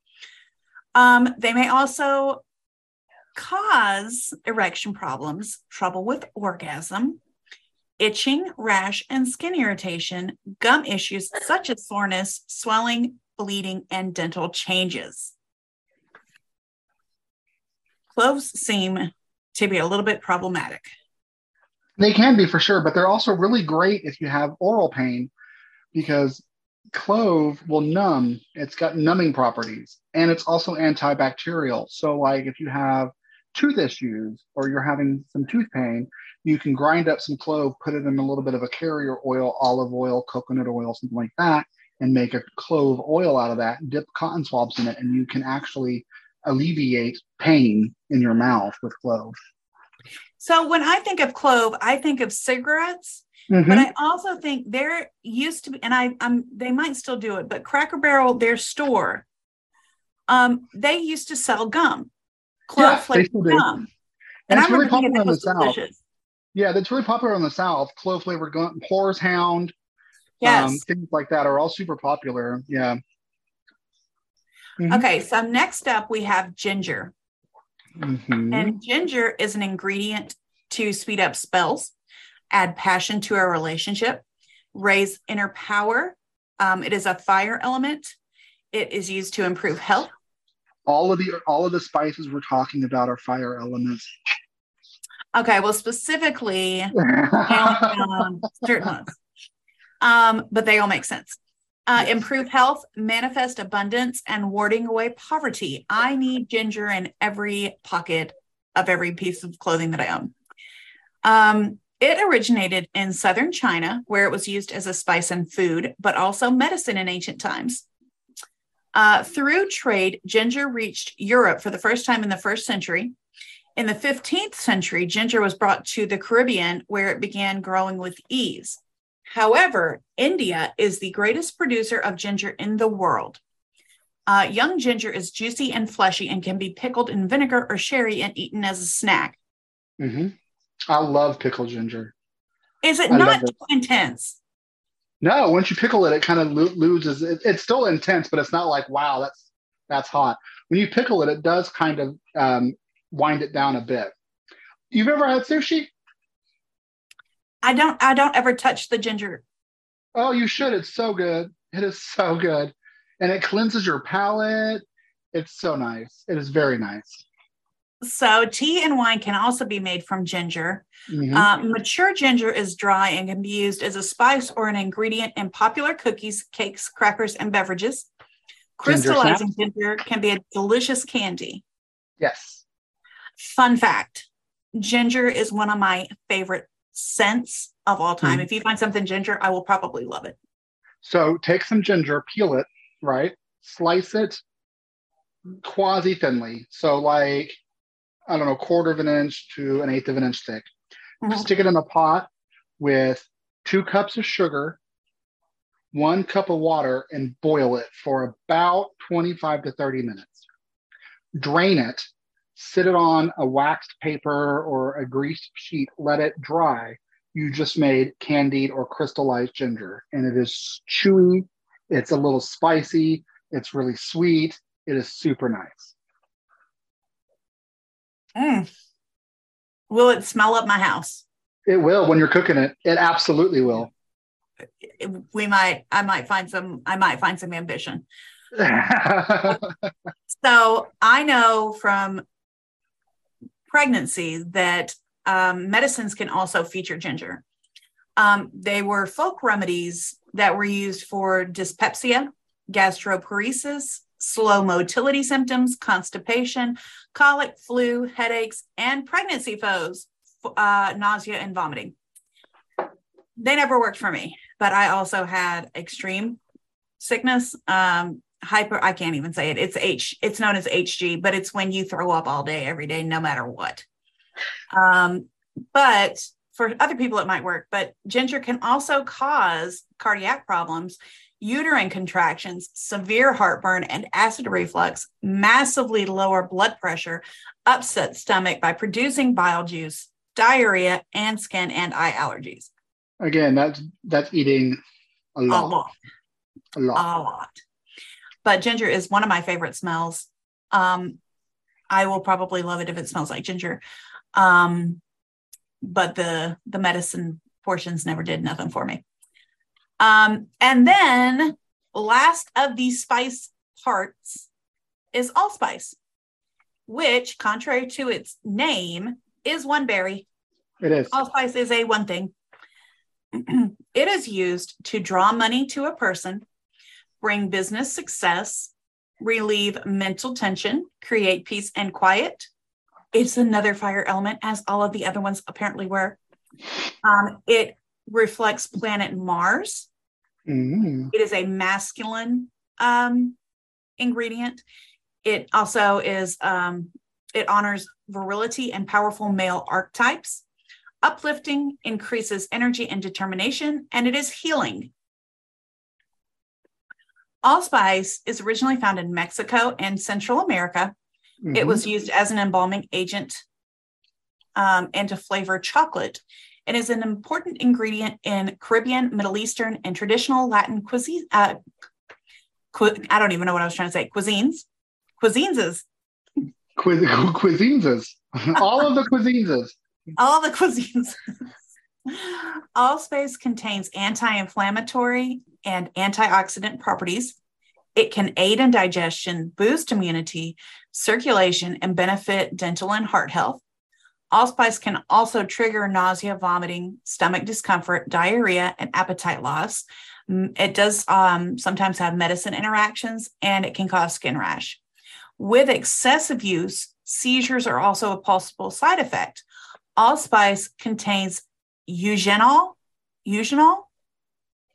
[SPEAKER 1] Um, they may also cause erection problems, trouble with orgasm, itching, rash, and skin irritation, gum issues such as soreness, swelling, bleeding, and dental changes. Cloves seem to be a little bit problematic.
[SPEAKER 2] They can be for sure, but they're also really great if you have oral pain because clove will numb. It's got numbing properties and it's also antibacterial. So, like if you have tooth issues or you're having some tooth pain, you can grind up some clove, put it in a little bit of a carrier oil, olive oil, coconut oil, something like that, and make a clove oil out of that, dip cotton swabs in it, and you can actually alleviate pain in your mouth with clove.
[SPEAKER 1] So when I think of clove, I think of cigarettes,
[SPEAKER 2] Mhm.
[SPEAKER 1] but I also think there used to be, and I, I'm they might still do it, but Cracker Barrel, their store, um, they used to sell gum, clove
[SPEAKER 2] Yeah,
[SPEAKER 1] flavored gum,
[SPEAKER 2] And
[SPEAKER 1] I
[SPEAKER 2] it's really popular in the South.
[SPEAKER 1] delicious.
[SPEAKER 2] Yeah, that's really popular in the South. Clove flavored gum, horehound,
[SPEAKER 1] Yes.
[SPEAKER 2] um, things like that are all super popular. Yeah. Mhm.
[SPEAKER 1] Okay, so next up we have ginger.
[SPEAKER 2] Mhm.
[SPEAKER 1] And ginger is an ingredient to speed up spells, add passion to our relationship, raise inner power. Um, it is a fire element. It is used to improve health.
[SPEAKER 2] all of the all of the spices we're talking about are fire elements.
[SPEAKER 1] Okay, well, specifically, um, certain ones, um, but they all make sense. Uh,
[SPEAKER 2] Yes.
[SPEAKER 1] Improve health, manifest abundance, and warding away poverty. I need ginger in every pocket of every piece of clothing that I own. Um, it originated in southern China, where it was used as a spice and food, but also medicine in ancient times. Uh, through trade, ginger reached Europe for the first time in the first century. In the 15th century, ginger was brought to the Caribbean, where it began growing with ease. However, India is the greatest producer of ginger in the world. Uh, young ginger is juicy and fleshy and can be pickled in vinegar or sherry and eaten as a snack.
[SPEAKER 2] Mhm. I love pickled ginger.
[SPEAKER 1] Is it
[SPEAKER 2] I
[SPEAKER 1] not
[SPEAKER 2] it.
[SPEAKER 1] too intense?
[SPEAKER 2] No, once you pickle it, it kind of lo- loses. It, it's still intense, but it's not like wow, that's that's hot. When you pickle it, it does kind of um, wind it down a bit. You've ever had sushi?
[SPEAKER 1] I don't. I don't ever touch the ginger.
[SPEAKER 2] Oh, you should. It's so good. It is so good. And it cleanses your palate. It's so nice. It is very nice.
[SPEAKER 1] So tea and wine can also be made from ginger.
[SPEAKER 2] Mhm.
[SPEAKER 1] Uh, mature ginger is dry and can be used as a spice or an ingredient in popular cookies, cakes, crackers, and beverages. Crystallizing ginger can be a delicious candy.
[SPEAKER 2] yes.
[SPEAKER 1] Fun fact ginger is one of my favorite scents of all time.
[SPEAKER 2] Mhm.
[SPEAKER 1] If you find something ginger, I will probably love it.
[SPEAKER 2] So take some ginger, peel it, right? Slice it quasi thinly. So like, I don't know, quarter of an inch to an eighth of an inch thick.
[SPEAKER 1] Mhm.
[SPEAKER 2] Stick it in a pot with two cups of sugar, one cup of water, and boil it for about 25 to 30 minutes. Drain it, sit it on a waxed paper or a greased sheet, let it dry. You just made candied or crystallized ginger, and it is chewy. It's a little spicy. It's really sweet. It is super nice.
[SPEAKER 1] Mm. Will it smell up my house?
[SPEAKER 2] It will when you're cooking it. It absolutely will.
[SPEAKER 1] We might, I might find some, I might find some ambition. So I know from pregnancy that um, medicines can also feature ginger. Um, they were folk remedies that were used for dyspepsia, gastroparesis, slow motility symptoms, constipation, colic, flu, headaches, and pregnancy foes, uh, nausea, and vomiting. They never worked for me, but I also had extreme sickness, um, hyper i can't even say it. It's h it's known as hg but it's when you throw up all day every day no matter what. Um but for other people it might work but ginger can also cause cardiac problems uterine contractions severe heartburn and acid reflux massively lower blood pressure upset stomach by producing bile juice diarrhea and skin and eye allergies
[SPEAKER 2] Again, that's that's eating a lot.
[SPEAKER 1] a
[SPEAKER 2] lot. A lot.
[SPEAKER 1] a lot. But ginger is one of my favorite smells. Um, I will probably love it if it smells like ginger. Um, but the the medicine portions never did nothing for me. Um, and then last of these spice parts is allspice, which, contrary to its name, is one berry.
[SPEAKER 2] It is.
[SPEAKER 1] Allspice is a one thing. it is used to draw money to a person, bring business success, relieve mental tension, create peace and quiet. It's another fire element, as all of the other ones apparently were. Um, it reflects planet Mars.
[SPEAKER 2] Mm.
[SPEAKER 1] It is a masculine um, ingredient. It also is, um, it honors virility and powerful male archetypes. Uplifting increases energy and determination, and it is healing. Allspice is originally found in Mexico and Central America. It
[SPEAKER 2] Mhm.
[SPEAKER 1] was used as an embalming agent um, and to flavor chocolate. It is an important ingredient in Caribbean, Middle Eastern, and traditional Latin cuisine. Uh, cu- I don't even know what I was trying to say. Cuisines, cuisines is
[SPEAKER 2] Quiz- cuisines. All of the cuisines.
[SPEAKER 1] all the cuisines. Allspice contains anti-inflammatory and antioxidant properties. It can aid in digestion, boost immunity, circulation, and benefit dental and heart health. Allspice can also trigger nausea, vomiting, stomach discomfort, diarrhea, and appetite loss. It does um, sometimes have medicine interactions and it can cause skin rash. With excessive use, seizures are also a possible side effect. Allspice contains eugenol, eugenol,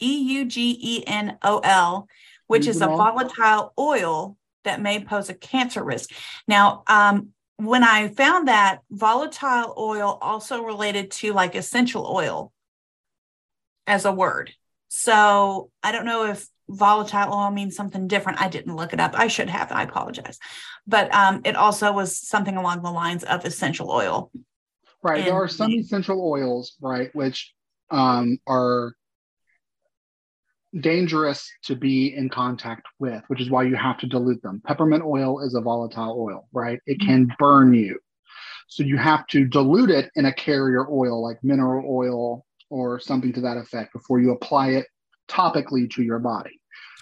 [SPEAKER 1] E U G E N O L, which is a volatile oil that may pose a cancer risk. Now, um, when I found that volatile oil also related to like essential oil as a word. So I don't know if volatile oil means something different. I didn't look it up. I should have. I apologize. But um, it also was something along the lines of essential oil.
[SPEAKER 2] Right. there are some essential oils, right, which um, are dangerous to be in contact with, which is why you have to dilute them. Peppermint oil is a volatile oil, right? It can burn you. So you have to dilute it in a carrier oil like mineral oil or something to that effect before you apply it topically to your body.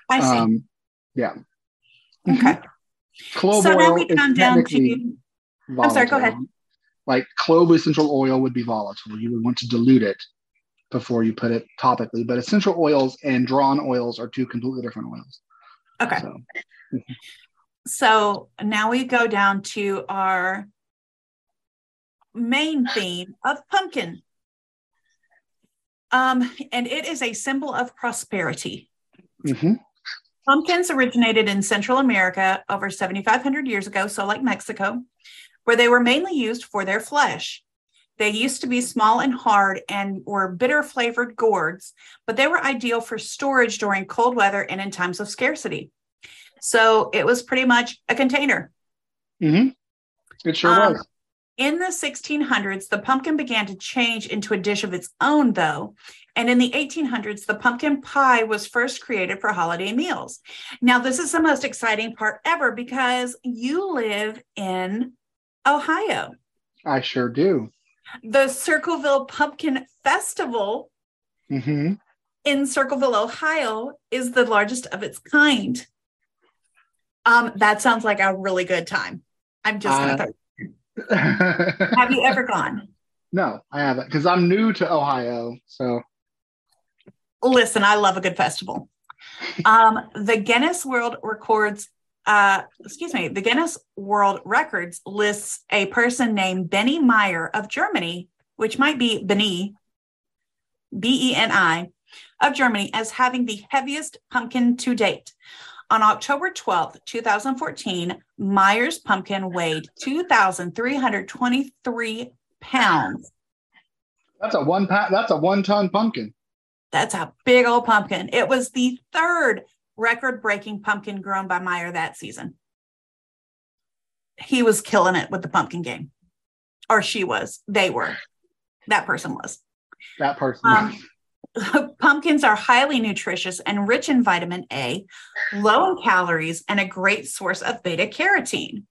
[SPEAKER 1] I see.
[SPEAKER 2] Um, yeah.
[SPEAKER 1] okay.
[SPEAKER 2] Clove
[SPEAKER 1] so now we
[SPEAKER 2] is
[SPEAKER 1] come down to I'm sorry, go ahead.
[SPEAKER 2] Like clove essential oil would be volatile. You would want to dilute it before you put it topically. But essential oils and drawn oils are two completely different oils.
[SPEAKER 1] Okay. So, so now we go down to our main theme of pumpkin. Um, and it is a symbol of prosperity. Mm-hmm. Pumpkins originated in Central America over 7,500 years ago, so like Mexico, where they were mainly used for their flesh. They used to be small and hard and were bitter flavored gourds, but they were ideal for storage during cold weather and in times of scarcity. So it was pretty much a container.
[SPEAKER 2] Mm-hmm. It sure um, was.
[SPEAKER 1] In the 1600s, the pumpkin began to change into a dish of its own, though. And in the 1800s, the pumpkin pie was first created for holiday meals. Now, this is the most exciting part ever because you live in Ohio.
[SPEAKER 2] I sure do.
[SPEAKER 1] The Circleville Pumpkin Festival mm-hmm. in Circleville, Ohio, is the largest of its kind. Um, that sounds like a really good time. I'm just gonna. Uh, have you ever gone?
[SPEAKER 2] No, I haven't because I'm new to Ohio. So,
[SPEAKER 1] listen, I love a good festival. Um, the Guinness World Records, uh, excuse me, the Guinness World Records lists a person named Benny Meier of Germany, which might be Beni, B E N I, of Germany, as having the heaviest pumpkin to date. On October 12th, 2014, Meier's pumpkin weighed 2,323 pounds.
[SPEAKER 2] That's a one pa- that's a one ton pumpkin.
[SPEAKER 1] That's a big old pumpkin. It was the third record breaking pumpkin grown by Meier that season. He was killing it with the pumpkin game. Or she was. They were. That person was.
[SPEAKER 2] That person. Um,
[SPEAKER 1] pumpkins are highly nutritious and rich in vitamin A, low in calories, and a great source of beta carotene.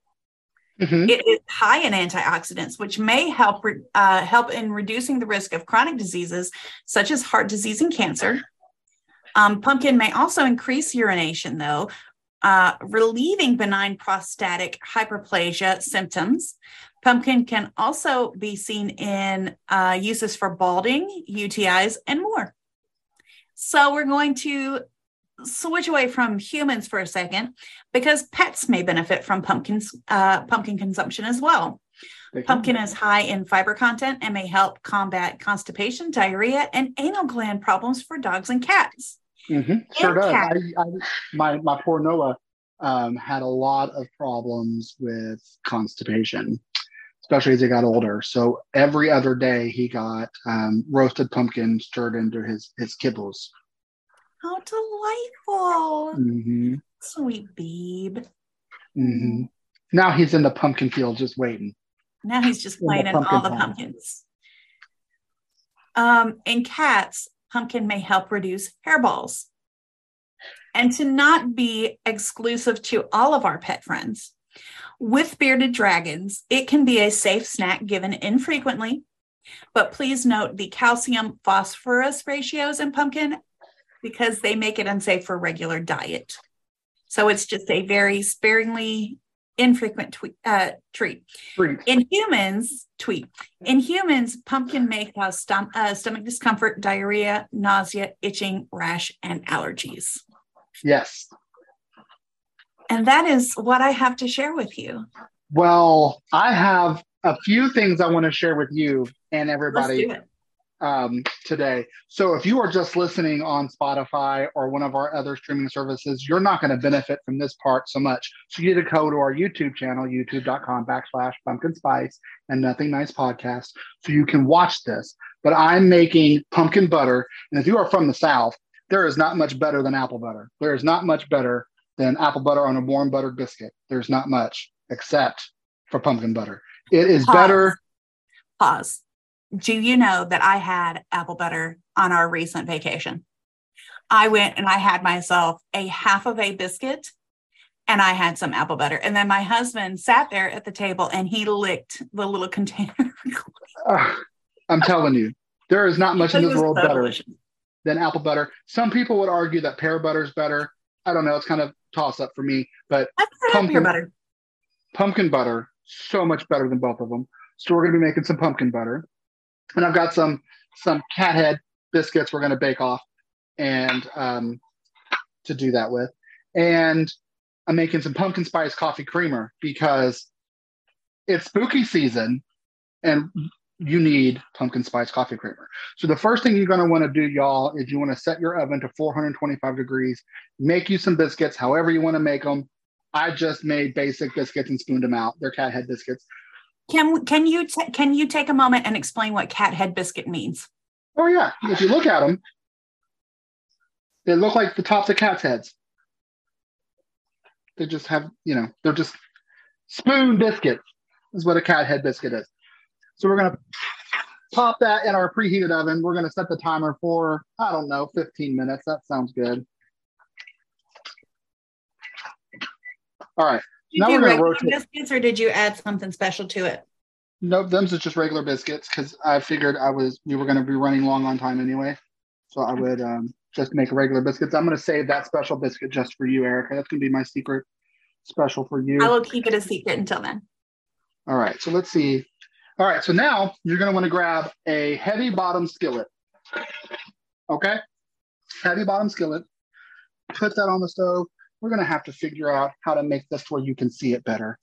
[SPEAKER 1] Mm-hmm. It is high in antioxidants, which may help uh, help in reducing the risk of chronic diseases such as heart disease and cancer. Um, pumpkin may also increase urination, though, uh, relieving benign prostatic hyperplasia symptoms. Pumpkin can also be seen in uh, uses for balding, UTIs, and more. So we're going to switch away from humans for a second because pets may benefit from pumpkins, uh, pumpkin consumption as well. Pumpkin is high in fiber content and may help combat constipation, diarrhea, and anal gland problems for dogs and cats.
[SPEAKER 2] Mm-hmm. Sure does. I, I, my my poor Noah um, had a lot of problems with constipation, especially as he got older. So every other day he got um, roasted pumpkin stirred into his his kibbles.
[SPEAKER 1] How delightful! Mm-hmm. Sweet babe.
[SPEAKER 2] Mm-hmm. Now he's in the pumpkin field just waiting.
[SPEAKER 1] Now he's just playing in, all the pumpkins. Um, in cats, pumpkin may help reduce hairballs. And to not be exclusive to all of our pet friends, with bearded dragons, it can be a safe snack given infrequently, but please note the calcium phosphorus ratios in pumpkin because they make it unsafe for regular diet. So it's just a very sparingly infrequent tweet, uh, treat. In humans, tweet. In humans, pumpkin may cause stom- uh, stomach discomfort, diarrhea, nausea, itching, rash, and allergies.
[SPEAKER 2] Yes.
[SPEAKER 1] And that is what I have to share with you.
[SPEAKER 2] Well, I have a few things I want to share with you and everybody um, today. So if you are just listening on Spotify or one of our other streaming services, you're not going to benefit from this part so much. So you need to go to our YouTube channel, youtube.com backslash pumpkin spice and nothing nice podcast, so you can watch this. But I'm making pumpkin butter. And if you are from the South, there is not much better than apple butter. There is not much better than apple butter on a warm buttered biscuit. There's not much except for pumpkin butter. It is Pause. better.
[SPEAKER 1] Pause. Do you know that I had apple butter on our recent vacation? I went and I had myself a half of a biscuit and I had some apple butter. And then my husband sat there at the table and he licked the little container.
[SPEAKER 2] uh, I'm telling you, there is not much in this world so better delicious. than apple butter. Some people would argue that pear butter is better. I don't know. It's kind of toss up for me, but
[SPEAKER 1] pumpkin butter.
[SPEAKER 2] Pumpkin butter so much better than both of them. So we're gonna be making some pumpkin butter, and I've got some some cat head biscuits we're gonna bake off, and um, to do that with, and I'm making some pumpkin spice coffee creamer because it's spooky season, and you need pumpkin spice coffee creamer. So the first thing you're going to want to do, y'all, is you want to set your oven to 425 degrees. Make you some biscuits, however you want to make them. I just made basic biscuits and spooned them out. They're cat head biscuits.
[SPEAKER 1] Can can you t- can you take a moment and explain what cat head biscuit means?
[SPEAKER 2] Oh yeah, if you look at them, they look like the tops of cats' heads. They just have, you know, they're just spoon biscuits. Is what a cat head biscuit is. So we're gonna pop that in our preheated oven. We're gonna set the timer for I don't know, 15 minutes. That sounds good. All right.
[SPEAKER 1] Did
[SPEAKER 2] Now
[SPEAKER 1] you
[SPEAKER 2] we're
[SPEAKER 1] do regular
[SPEAKER 2] rotate-
[SPEAKER 1] biscuits or did you add something special to it?
[SPEAKER 2] Nope, them's are just regular biscuits because I figured I was we were going to be running long on time anyway, so I would um, just make regular biscuits. I'm going to save that special biscuit just for you, Erica. That's going to be my secret special for you.
[SPEAKER 1] I will keep it a secret until then.
[SPEAKER 2] All right, so let's see. All right, so now you're going to want to grab a heavy bottom skillet. Okay, heavy bottom skillet. Put that on the stove. We're going to have to figure out how to make this where you can see it better.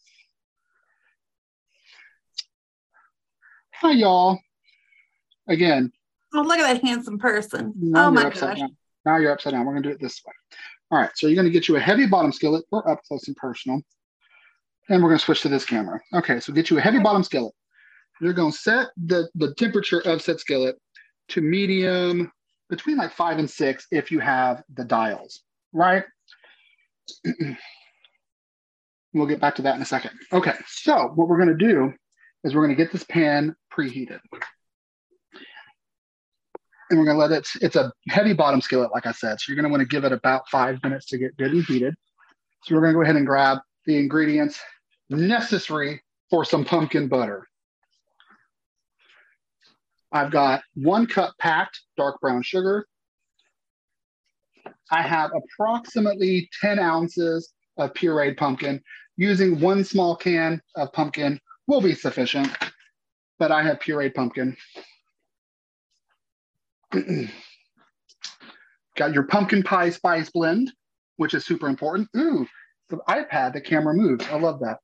[SPEAKER 2] Hi, y'all. Again,
[SPEAKER 1] Oh, look at that handsome person.
[SPEAKER 2] now
[SPEAKER 1] oh my gosh.
[SPEAKER 2] down. Now you're upside down. We're going to do it this way. All right, so you're going to get you a heavy bottom skillet or up close and personal. And we're going to switch to this camera. Okay, so get you a heavy bottom skillet. You're going to set the, the temperature of said skillet to medium between like five and six if you have the dials, right? we'll get back to that in a second. Okay, so what we're going to do is we're going to get this pan preheated. And we're going to let it, it's a heavy bottom skillet, like I said. So you're going to want to give it about five minutes to get good and heated. So we're going to go ahead and grab the ingredients necessary for some pumpkin butter. I've got one cup packed dark brown sugar. I have approximately 10 ounces of pureed pumpkin. Using one small can of pumpkin will be sufficient, but I have pureed pumpkin. Got your pumpkin pie spice blend, which is super important. Ooh, the iPad, the camera moves. I love that.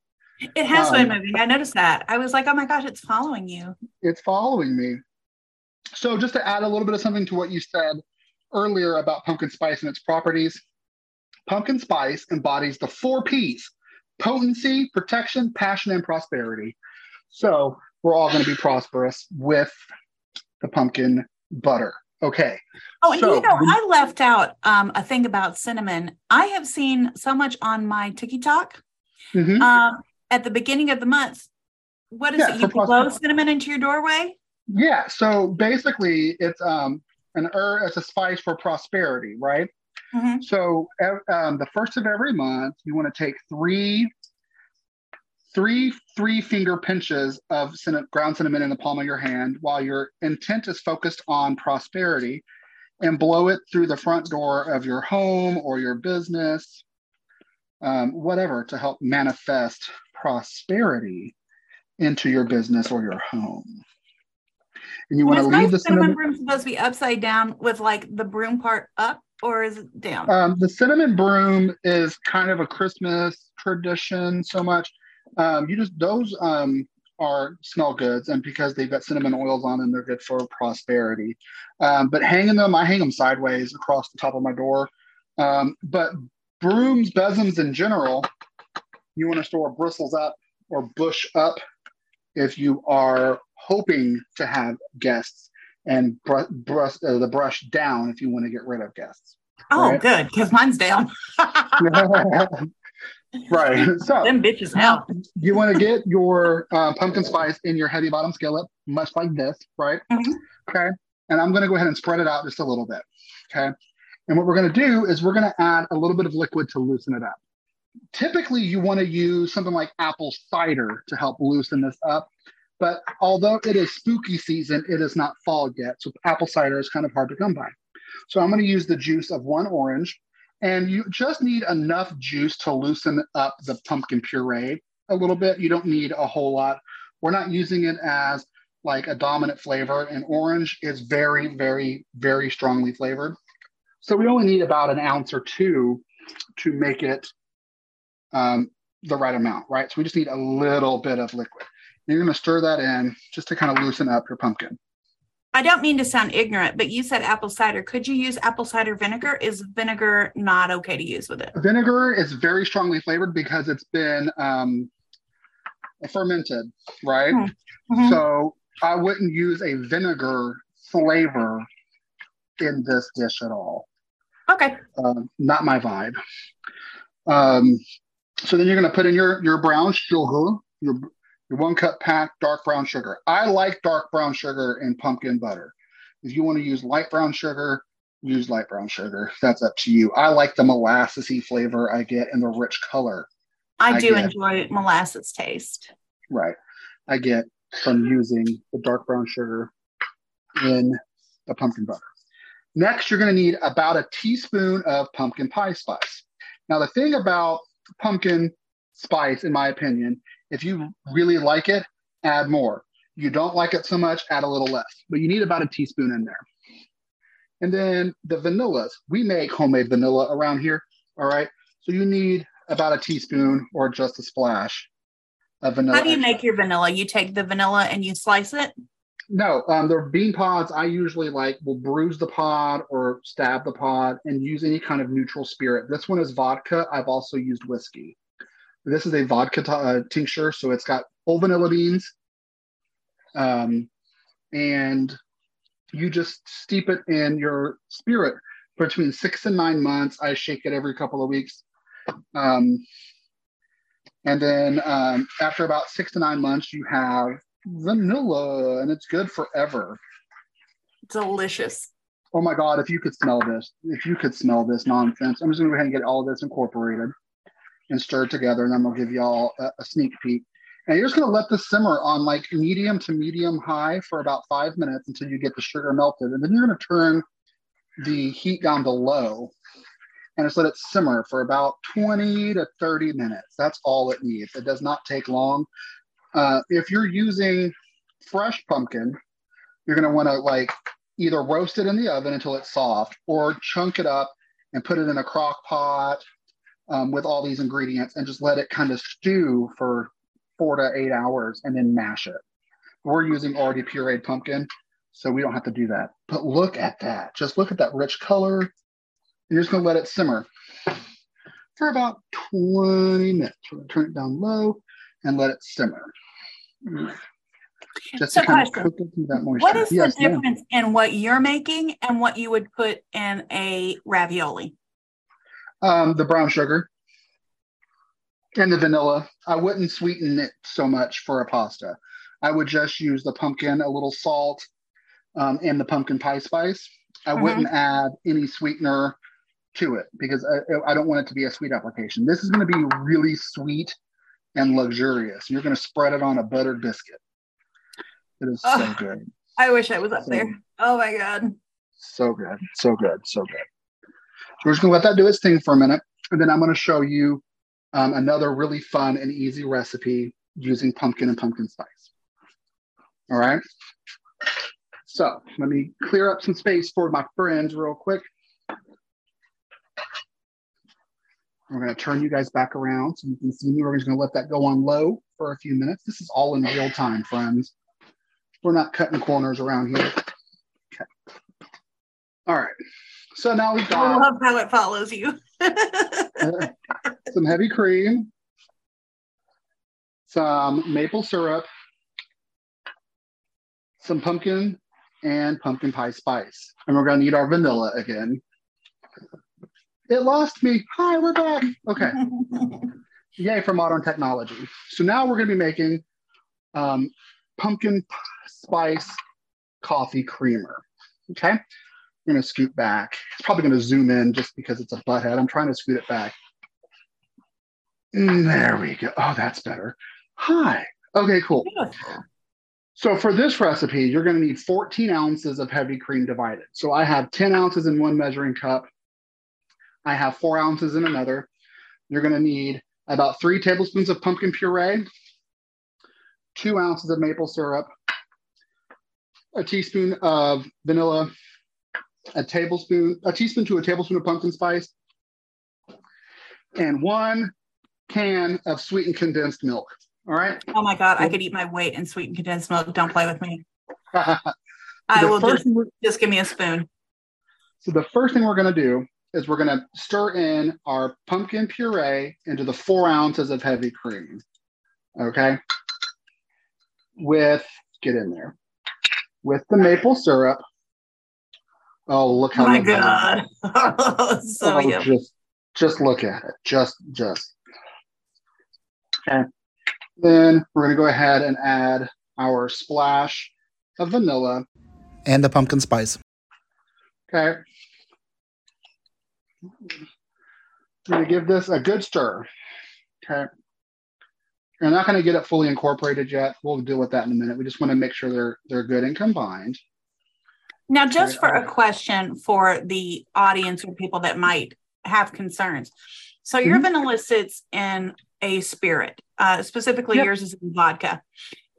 [SPEAKER 1] It has been
[SPEAKER 2] Um,
[SPEAKER 1] moving. I noticed that. I was like, oh my gosh, it's following you.
[SPEAKER 2] It's following me. So, just to add a little bit of something to what you said earlier about pumpkin spice and its properties, pumpkin spice embodies the four P's potency, protection, passion, and prosperity. So, we're all going to be prosperous with the pumpkin butter. Okay.
[SPEAKER 1] Oh, and
[SPEAKER 2] So,
[SPEAKER 1] you know, I left out um, a thing about cinnamon. I have seen so much on my TikTok
[SPEAKER 2] Mhm.
[SPEAKER 1] um, at the beginning of the month. What is
[SPEAKER 2] Yeah,
[SPEAKER 1] it? You blow cinnamon into your doorway?
[SPEAKER 2] Yeah. So basically, it's um an herb. It's a spice for prosperity, right?
[SPEAKER 1] Mhm.
[SPEAKER 2] So um, the first of every month, you want to take three, three, three finger pinches of cinnamon, ground cinnamon in the palm of your hand, while your intent is focused on prosperity, and blow it through the front door of your home or your business, um, whatever, to help manifest prosperity into your business or your home. And you want to
[SPEAKER 1] is
[SPEAKER 2] leave
[SPEAKER 1] my
[SPEAKER 2] the
[SPEAKER 1] cinnamon
[SPEAKER 2] cinnamon.
[SPEAKER 1] broom supposed to be upside down with like the broom part up, or is it down?
[SPEAKER 2] Um, the cinnamon broom is kind of a Christmas tradition so much. Um, you just those um, are smell goods, and because they've got cinnamon oils on them, they're good for prosperity. Um, but hanging them, I hang them sideways across the top of my door. Um, but brooms, besoms in general, you want to store bristles up or bush up if you are hoping to have guests, and br- brush uh, the brush down if you want to get rid of guests.
[SPEAKER 1] oh,
[SPEAKER 2] right.
[SPEAKER 1] good, because mine's down.
[SPEAKER 2] right. So
[SPEAKER 1] Them bitches out.
[SPEAKER 2] you want to get your uh, pumpkin spice in your heavy bottom skillet, much like this, right?
[SPEAKER 1] Mhm.
[SPEAKER 2] Okay. And I'm going to go ahead and spread it out just a little bit. Okay. And what we're going to do is we're going to add a little bit of liquid to loosen it up. Typically, you want to use something like apple cider to help loosen this up. But although it is spooky season, it is not fall yet. So apple cider is kind of hard to come by. So I'm going to use the juice of one orange. And you just need enough juice to loosen up the pumpkin puree. a little bit. You don't need a whole lot. We're not using it as like a dominant flavor, and orange is very, very, very strongly flavored. So we only need about an ounce or two to make it um, the right amount, right? So we just need a little bit of liquid. You're going to stir that in just to kind of loosen up your pumpkin.
[SPEAKER 1] I don't mean to sound ignorant, but you said apple cider. Could you use apple cider vinegar? Is vinegar not okay to use with it?
[SPEAKER 2] Vinegar is very strongly flavored because it's been um, fermented, right? Mm-hmm. So I wouldn't use a vinegar flavor in this dish at all.
[SPEAKER 1] Okay.
[SPEAKER 2] Um, not my vibe. Um, so then you're going to put in your your brown sugar, your your one cup pack dark brown sugar. I like dark brown sugar and pumpkin butter. If you want to use light brown sugar, use light brown sugar. That's up to you. I like the molassesy flavor I get and the rich color.
[SPEAKER 1] I, I do get. enjoy molasses taste.
[SPEAKER 2] Right. I get from using the dark brown sugar in the pumpkin butter. Next, you're going to need about a teaspoon of pumpkin pie spice. Now, the thing about pumpkin spice, in my opinion, if you really like it, add more. You don't like it so much, add a little less, but you need about a teaspoon in there. And then the vanillas, we make homemade vanilla around here. All right. So you need about a teaspoon or just a splash of vanilla.
[SPEAKER 1] How do you make your vanilla? You take the vanilla and you slice it?
[SPEAKER 2] No, um, the bean pods I usually like will bruise the pod or stab the pod and use any kind of neutral spirit. This one is vodka. I've also used whiskey. This is a vodka t- uh, tincture, so it's got whole vanilla beans, um, and you just steep it in your spirit between six and nine months. I shake it every couple of weeks. Um, and then um, after about six to nine months, you have vanilla, and it's good forever.
[SPEAKER 1] Delicious.
[SPEAKER 2] Oh my God, if you could smell this, if you could smell this nonsense, I'm just gonna go ahead and get all of this incorporated and stirred together, and then we'll give y'all a, a sneak peek. And you're just gonna let this simmer on like medium to medium high for about five minutes until you get the sugar melted. And then you're gonna turn the heat down to low and just let it simmer for about 20 to 30 minutes. That's all it needs. It does not take long. Uh, if you're using fresh pumpkin, you're going to want to like either roast it in the oven until it's soft or chunk it up and put it in a crock pot um, with all these ingredients and just let it kind of stew for four to eight hours and then mash it. We're using already pureed pumpkin, so we don't have to do that. But look at that. Just look at that rich color. You're just going to let it simmer for about 20 minutes. We're going to turn it down low and let it simmer.
[SPEAKER 1] Just so to kind of cook it that moisture. What is yes, the difference in what you're making and what you would put in a ravioli?
[SPEAKER 2] Um, the brown sugar and the vanilla. I wouldn't sweeten it so much for a pasta. I would just use the pumpkin, a little salt, um, and the pumpkin pie spice. I mm-hmm. wouldn't add any sweetener to it because I, I, don't want it to be a sweet application. This is going to be really sweet and luxurious. You're going to spread it on a buttered biscuit. It is oh, so good.
[SPEAKER 1] I wish I was up so, there. Oh my God.
[SPEAKER 2] So good. So good. So good. We're just to let that do its thing for a minute. And then I'm to show you um, another really fun and easy recipe using pumpkin and pumpkin spice. All right. So let me clear up some space for my friends real quick. We're to turn you guys back around so you can see me. We're just to let that go on low for a few minutes. This is all in real time, friends. We're not cutting corners around here. Okay. All right. So now we've got.
[SPEAKER 1] I love how it follows you.
[SPEAKER 2] some heavy cream, some maple syrup, some pumpkin and pumpkin pie spice. And we're going to need our vanilla again. It lost me. Hi, we're back. Okay. Yay for modern technology. So now we're going to be making um, pumpkin spice coffee creamer. Okay. Going to scoot back. It's probably going to zoom in just because it's a butt head. I'm trying to scoot it back. Mm, there we go. Oh, that's better. Hi. Okay, cool. So for this recipe, you're going to need 14 ounces of heavy cream divided. So I have 10 ounces in one measuring cup, I have four ounces in another. You're going to need about three tablespoons of pumpkin puree, two ounces of maple syrup, a teaspoon of vanilla, a tablespoon, a teaspoon to a tablespoon of pumpkin spice, and one can of sweetened condensed milk. All right.
[SPEAKER 1] Oh my God, I could eat my weight in sweetened condensed milk. Don't play with me. I will just, just give me a spoon.
[SPEAKER 2] So the first thing we're going to do is we're going to stir in our pumpkin puree into the four ounces of heavy cream. Okay. With, get in there, with the maple syrup. Oh, look how.
[SPEAKER 1] Oh my God. so oh,
[SPEAKER 2] yummy. Just, just look at it. Just, just. Okay. Then we're going to go ahead and add our splash of vanilla
[SPEAKER 3] and the pumpkin spice.
[SPEAKER 2] Okay. I'm going to give this a good stir. Okay. You're not going to get it fully incorporated yet. We'll deal with that in a minute. We just want to make sure they're they're good and combined.
[SPEAKER 1] Now, just for a question for the audience or people that might have concerns. So your mm-hmm. vanilla sits in a spirit, uh, specifically yep. yours is in vodka.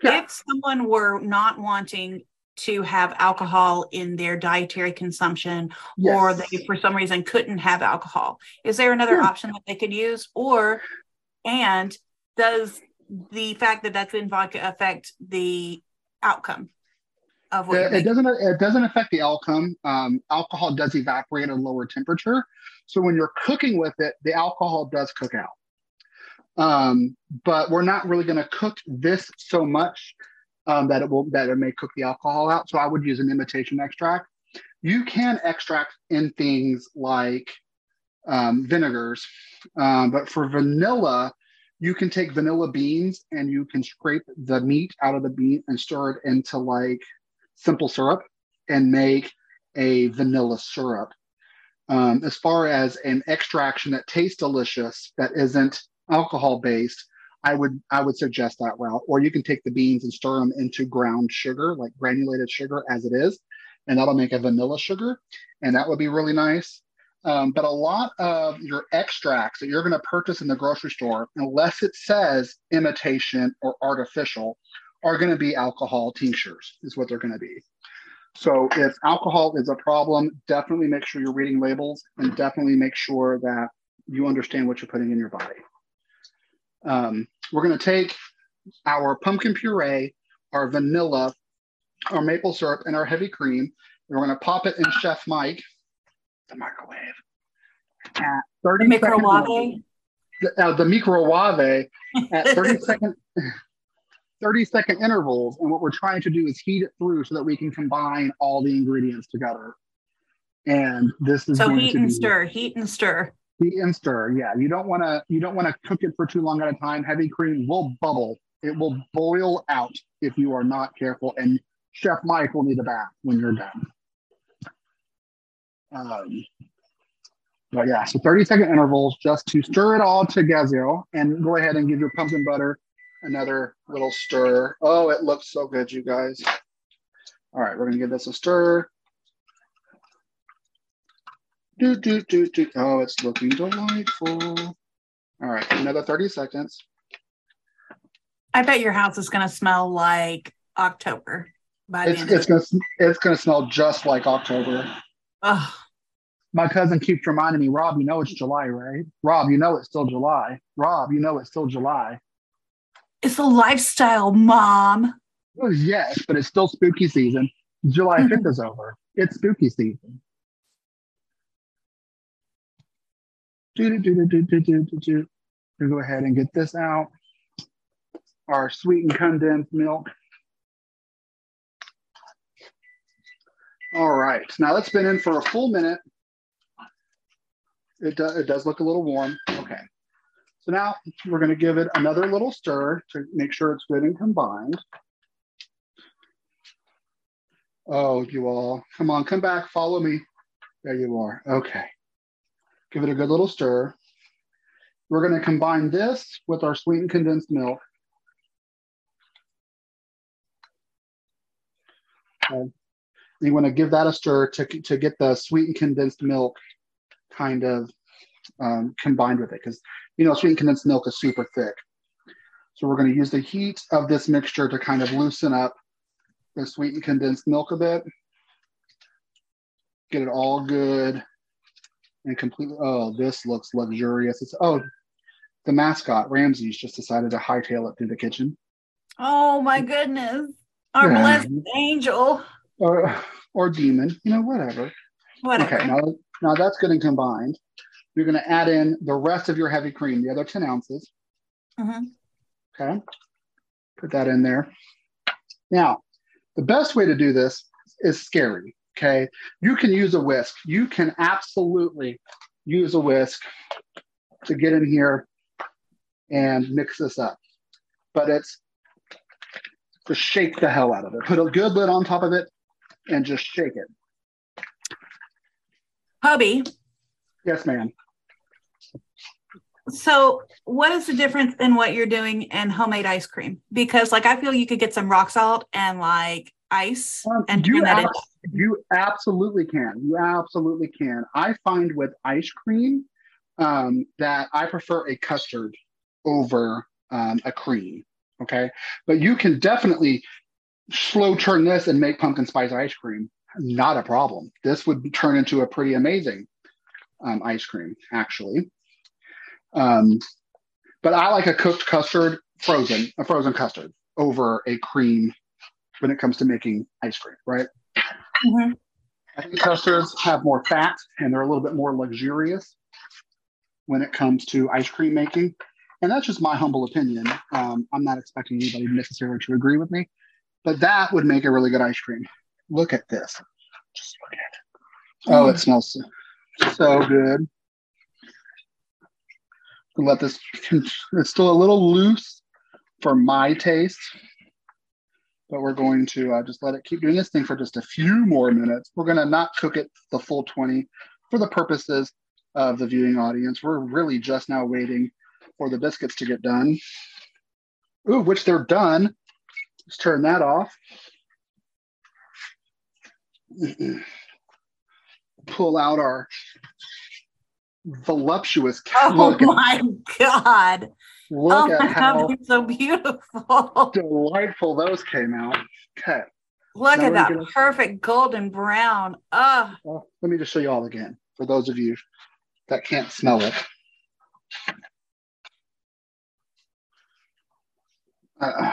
[SPEAKER 1] If someone were not wanting to have alcohol in their dietary consumption yes. or they for some reason couldn't have alcohol is there another yeah. option that they could use or and does the fact that that's in vodka affect the outcome of what
[SPEAKER 2] it, it doesn't it doesn't affect the outcome. Um, alcohol does evaporate at a lower temperature. So when you're cooking with it the alcohol does cook out. Um, but we're not really going to cook this so much um, that it will that it may cook the alcohol out. So I would use an imitation extract. You can extract in things like um, vinegars, um, but for vanilla, you can take vanilla beans and you can scrape the meat out of the bean and stir it into like simple syrup and make a vanilla syrup. Um, as far as an extraction that tastes delicious that isn't alcohol based, I would I would suggest that route. Or you can take the beans and stir them into ground sugar, like granulated sugar as it is, and that'll make a vanilla sugar, and that would be really nice. Um, but a lot of your extracts that you're going to purchase in the grocery store, unless it says imitation or artificial, are going to be alcohol tinctures, is what they're going to be. So if alcohol is a problem, definitely make sure you're reading labels and definitely make sure that you understand what you're putting in your body. Um, we're going to take our pumpkin puree, our vanilla, our maple syrup, and our heavy cream. And we're going to pop it in Chef Mike, the microwave, at 30 the microwave. The, uh, the microwave at 30 second 30 second intervals. And what we're trying to do is heat it through so that we can combine all the ingredients together. And this is
[SPEAKER 1] so heat and stir, heat and stir.
[SPEAKER 2] Heat and stir. Yeah, you don't want to you don't want to cook it for too long at a time. Heavy cream will bubble. It will boil out if you are not careful. And Chef Mike will need a bath when you're done. Um, but yeah, so 30 second intervals just to stir it all together and go ahead and give your pumpkin butter another little stir. Oh, it looks so good, you guys. All right, we're gonna give this a stir. Do, do, do, do. Oh, it's looking delightful. All right, another 30 seconds.
[SPEAKER 1] I bet your house is going to smell like October
[SPEAKER 2] by it's, it's to it's to smell just like October.
[SPEAKER 1] Oh.
[SPEAKER 2] My cousin keeps reminding me, Rob, you know it's July, right? Rob, you know it's still July. Rob, you know it's still July.
[SPEAKER 1] It's a lifestyle, Mom.
[SPEAKER 2] Yes, but it's still spooky season. July mm-hmm. 5th is over. It's spooky season. do, do, do, do, do, do, do, do. We go ahead and get this out. Our sweetened condensed milk. All right, now it's been in for a full minute. It, do, it does look a little warm. So now we're gonna give it another little stir to make sure it's good and combined. Oh, you all, come on, come back, follow me. There you are, okay. Give it a good little stir. We're going to combine this with our sweetened condensed milk. Okay. You want to give that a stir to, to get the sweetened condensed milk kind of um, combined with it because you know, sweetened condensed milk is super thick. So we're going to use the heat of this mixture to kind of loosen up the sweetened condensed milk a bit. Get it all good and completely. Oh, this looks luxurious. It's oh, the mascot Ramsey's just decided to hightail it through the kitchen.
[SPEAKER 1] Oh my goodness, our
[SPEAKER 2] Yeah.
[SPEAKER 1] blessed angel.
[SPEAKER 2] Or or demon, you know, whatever.
[SPEAKER 1] Whatever.
[SPEAKER 2] Okay, now, now that's good and combined. You're going to add in the rest of your heavy cream, the other 10 ounces.
[SPEAKER 1] Mhm.
[SPEAKER 2] Okay, put that in there. Now, the best way to do this is scary. Okay, you can use a whisk. You can absolutely use a whisk to get in here and mix this up. But it's to shake the hell out of it. Put a good lid on top of it and just shake it.
[SPEAKER 1] Hubby,
[SPEAKER 2] Yes, ma'am.
[SPEAKER 1] so what is the difference in what you're doing and homemade ice cream? Because like I feel you could get some rock salt and like ice
[SPEAKER 2] Um,
[SPEAKER 1] and
[SPEAKER 2] you, abs- you absolutely can. You absolutely can. I find with ice cream um, that I prefer a custard over um, a cream. Okay. But you can definitely slow turn this and make pumpkin spice ice cream. Not a problem. This would turn into a pretty amazing um, ice cream, actually. Um, but I like a cooked custard, frozen, a frozen custard over a cream when it comes to making ice cream, right?
[SPEAKER 1] Mhm.
[SPEAKER 2] I think custards have more fat and they're a little bit more luxurious when it comes to ice cream making. And that's just my humble opinion. Um, I'm not expecting anybody necessarily to agree with me, but that would make a really good ice cream. Look at this. Just look at it. Oh, it smells so, good. Let this, it's still a little loose for my taste but we're going to uh, just let it keep doing this thing for just a few more minutes. We're going to not cook it the full 20 for the purposes of the viewing audience. We're really just now waiting for the biscuits to get done. Ooh, which they're done. Let's turn that off. Pull out our voluptuous.
[SPEAKER 1] Oh
[SPEAKER 2] at,
[SPEAKER 1] my god.
[SPEAKER 2] look
[SPEAKER 1] oh
[SPEAKER 2] at
[SPEAKER 1] my
[SPEAKER 2] how
[SPEAKER 1] god, so beautiful.
[SPEAKER 2] delightful those came out. Okay.
[SPEAKER 1] Look
[SPEAKER 2] Now
[SPEAKER 1] at that
[SPEAKER 2] gonna-
[SPEAKER 1] perfect golden brown. Oh,
[SPEAKER 2] Well, let me just show you all again for those of you that can't smell it. Uh,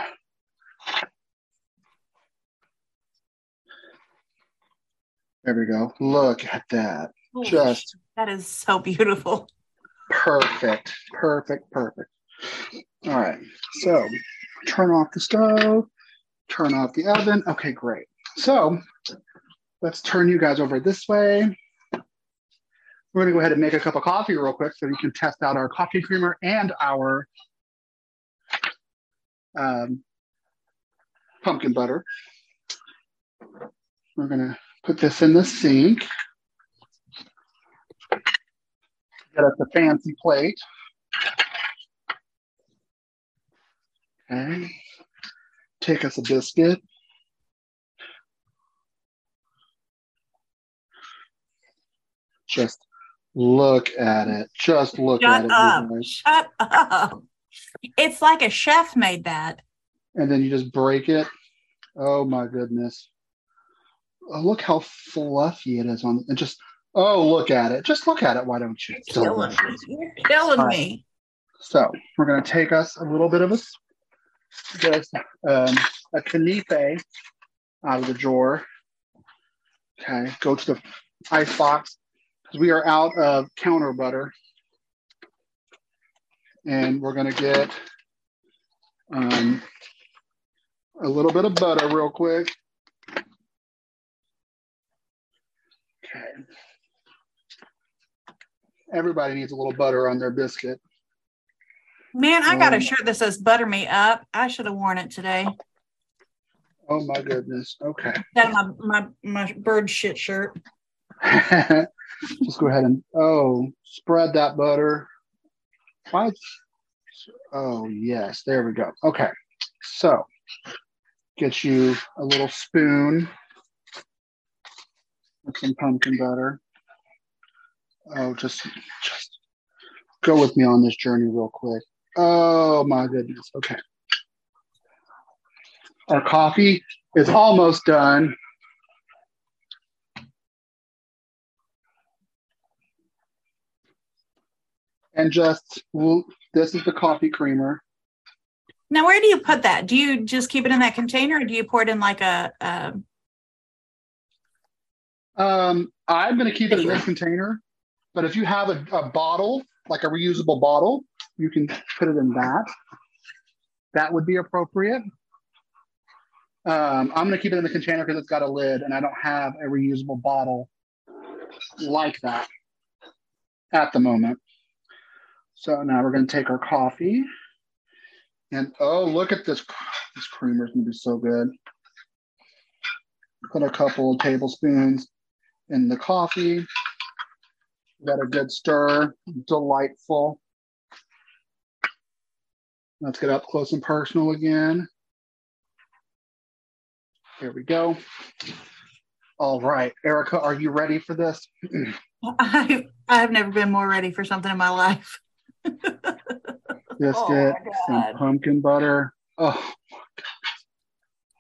[SPEAKER 2] there we go. Look at that. Just
[SPEAKER 1] that is so beautiful.
[SPEAKER 2] perfect. Perfect. Perfect. All right. So turn off the stove, turn off the oven. Okay, great. So let's turn you guys over this way. We're going to go ahead and make a cup of coffee real quick so you can test out our coffee creamer and our um, pumpkin butter. We're going to put this in the sink. Get us a fancy plate. Okay. Take us a biscuit. Just look at it. Just look at
[SPEAKER 1] Shut
[SPEAKER 2] it.
[SPEAKER 1] up.
[SPEAKER 2] you guys.
[SPEAKER 1] Shut up. It's like a chef made that.
[SPEAKER 2] And then you just break it. Oh my goodness. Oh, look how fluffy it is on and just oh look at it. Just look at it. Why don't you?
[SPEAKER 1] You're killing me. You're killing
[SPEAKER 2] right.
[SPEAKER 1] me.
[SPEAKER 2] So we're going to take us a little bit of a, just um, a canipe out of the drawer. Okay, go to the ice box because we are out of counter butter. And we're going to get um, a little bit of butter real quick. Okay. Everybody needs a little butter on their biscuit.
[SPEAKER 1] Man, I got a
[SPEAKER 2] Um,
[SPEAKER 1] shirt that says butter me up. I should have worn it today.
[SPEAKER 2] Oh my goodness. Okay.
[SPEAKER 1] That my my my bird shit shirt.
[SPEAKER 2] Just go ahead and oh, spread that butter. Why? Oh yes, there we go. Okay, so get you a little spoon with some pumpkin butter. Oh, just just go with me on this journey real quick. Oh my goodness. Okay. Our coffee is almost done. And just, this is the coffee creamer.
[SPEAKER 1] Now, where do you put that? Do you just keep it in that container or do you pour it in like a, a
[SPEAKER 2] um, I'm going to keep it in this container, but if you have a, a bottle, like a reusable bottle, you can put it in that. That would be appropriate. Um, I'm going to keep it in the container because it's got a lid and I don't have a reusable bottle like that at the moment. So now we're going to take our coffee and oh, look at this. This creamer is going to be so good. Put a couple of tablespoons in the coffee. Got a good stir, delightful. Let's get up close and personal again. Here we go. All right, Erica, are you ready for this?
[SPEAKER 1] I I've never been more ready for something in my life.
[SPEAKER 2] Just oh get some pumpkin butter. Oh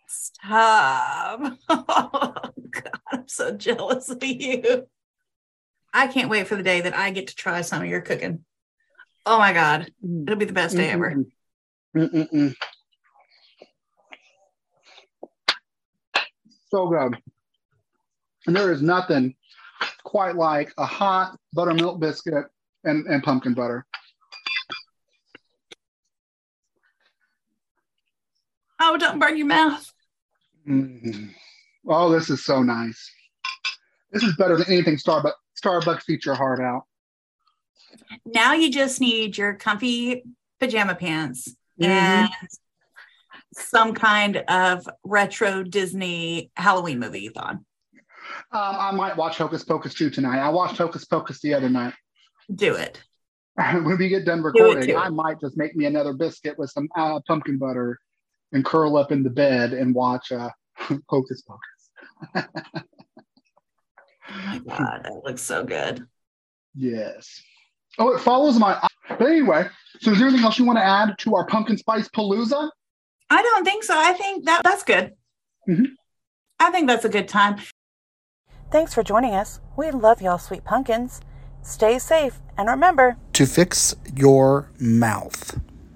[SPEAKER 1] Stop. I'm so jealous of you. I can't wait for the day that I get to try some of your cooking. Oh my God. It'll be the best day ever. Mm-mm-mm.
[SPEAKER 2] So good. And there is nothing quite like a hot buttermilk biscuit and, and pumpkin butter.
[SPEAKER 1] Oh, don't burn your mouth.
[SPEAKER 2] Mm-hmm. Oh, this is so nice. This is better than anything Starbucks Starbucks eat your heart out.
[SPEAKER 1] Now you just need your comfy pajama pants mm-hmm. and some kind of retro Disney Halloween movie on.
[SPEAKER 2] Um, I might watch Hocus Pocus 2 tonight. I watched Hocus Pocus the other night.
[SPEAKER 1] Do it.
[SPEAKER 2] when we get done recording, I might just make me another biscuit with some uh, pumpkin butter and curl up in the bed and watch uh, Hocus Pocus.
[SPEAKER 1] Oh my god, that looks so good.
[SPEAKER 2] Yes. Oh, it follows my. But anyway, so is there anything else you want to add to our pumpkin spice palooza?
[SPEAKER 1] I don't think so. I think that that's good. Mm-hmm. I think that's a good time.
[SPEAKER 4] Thanks for joining us. We love y'all, sweet pumpkins. Stay safe and remember
[SPEAKER 3] to fix your mouth.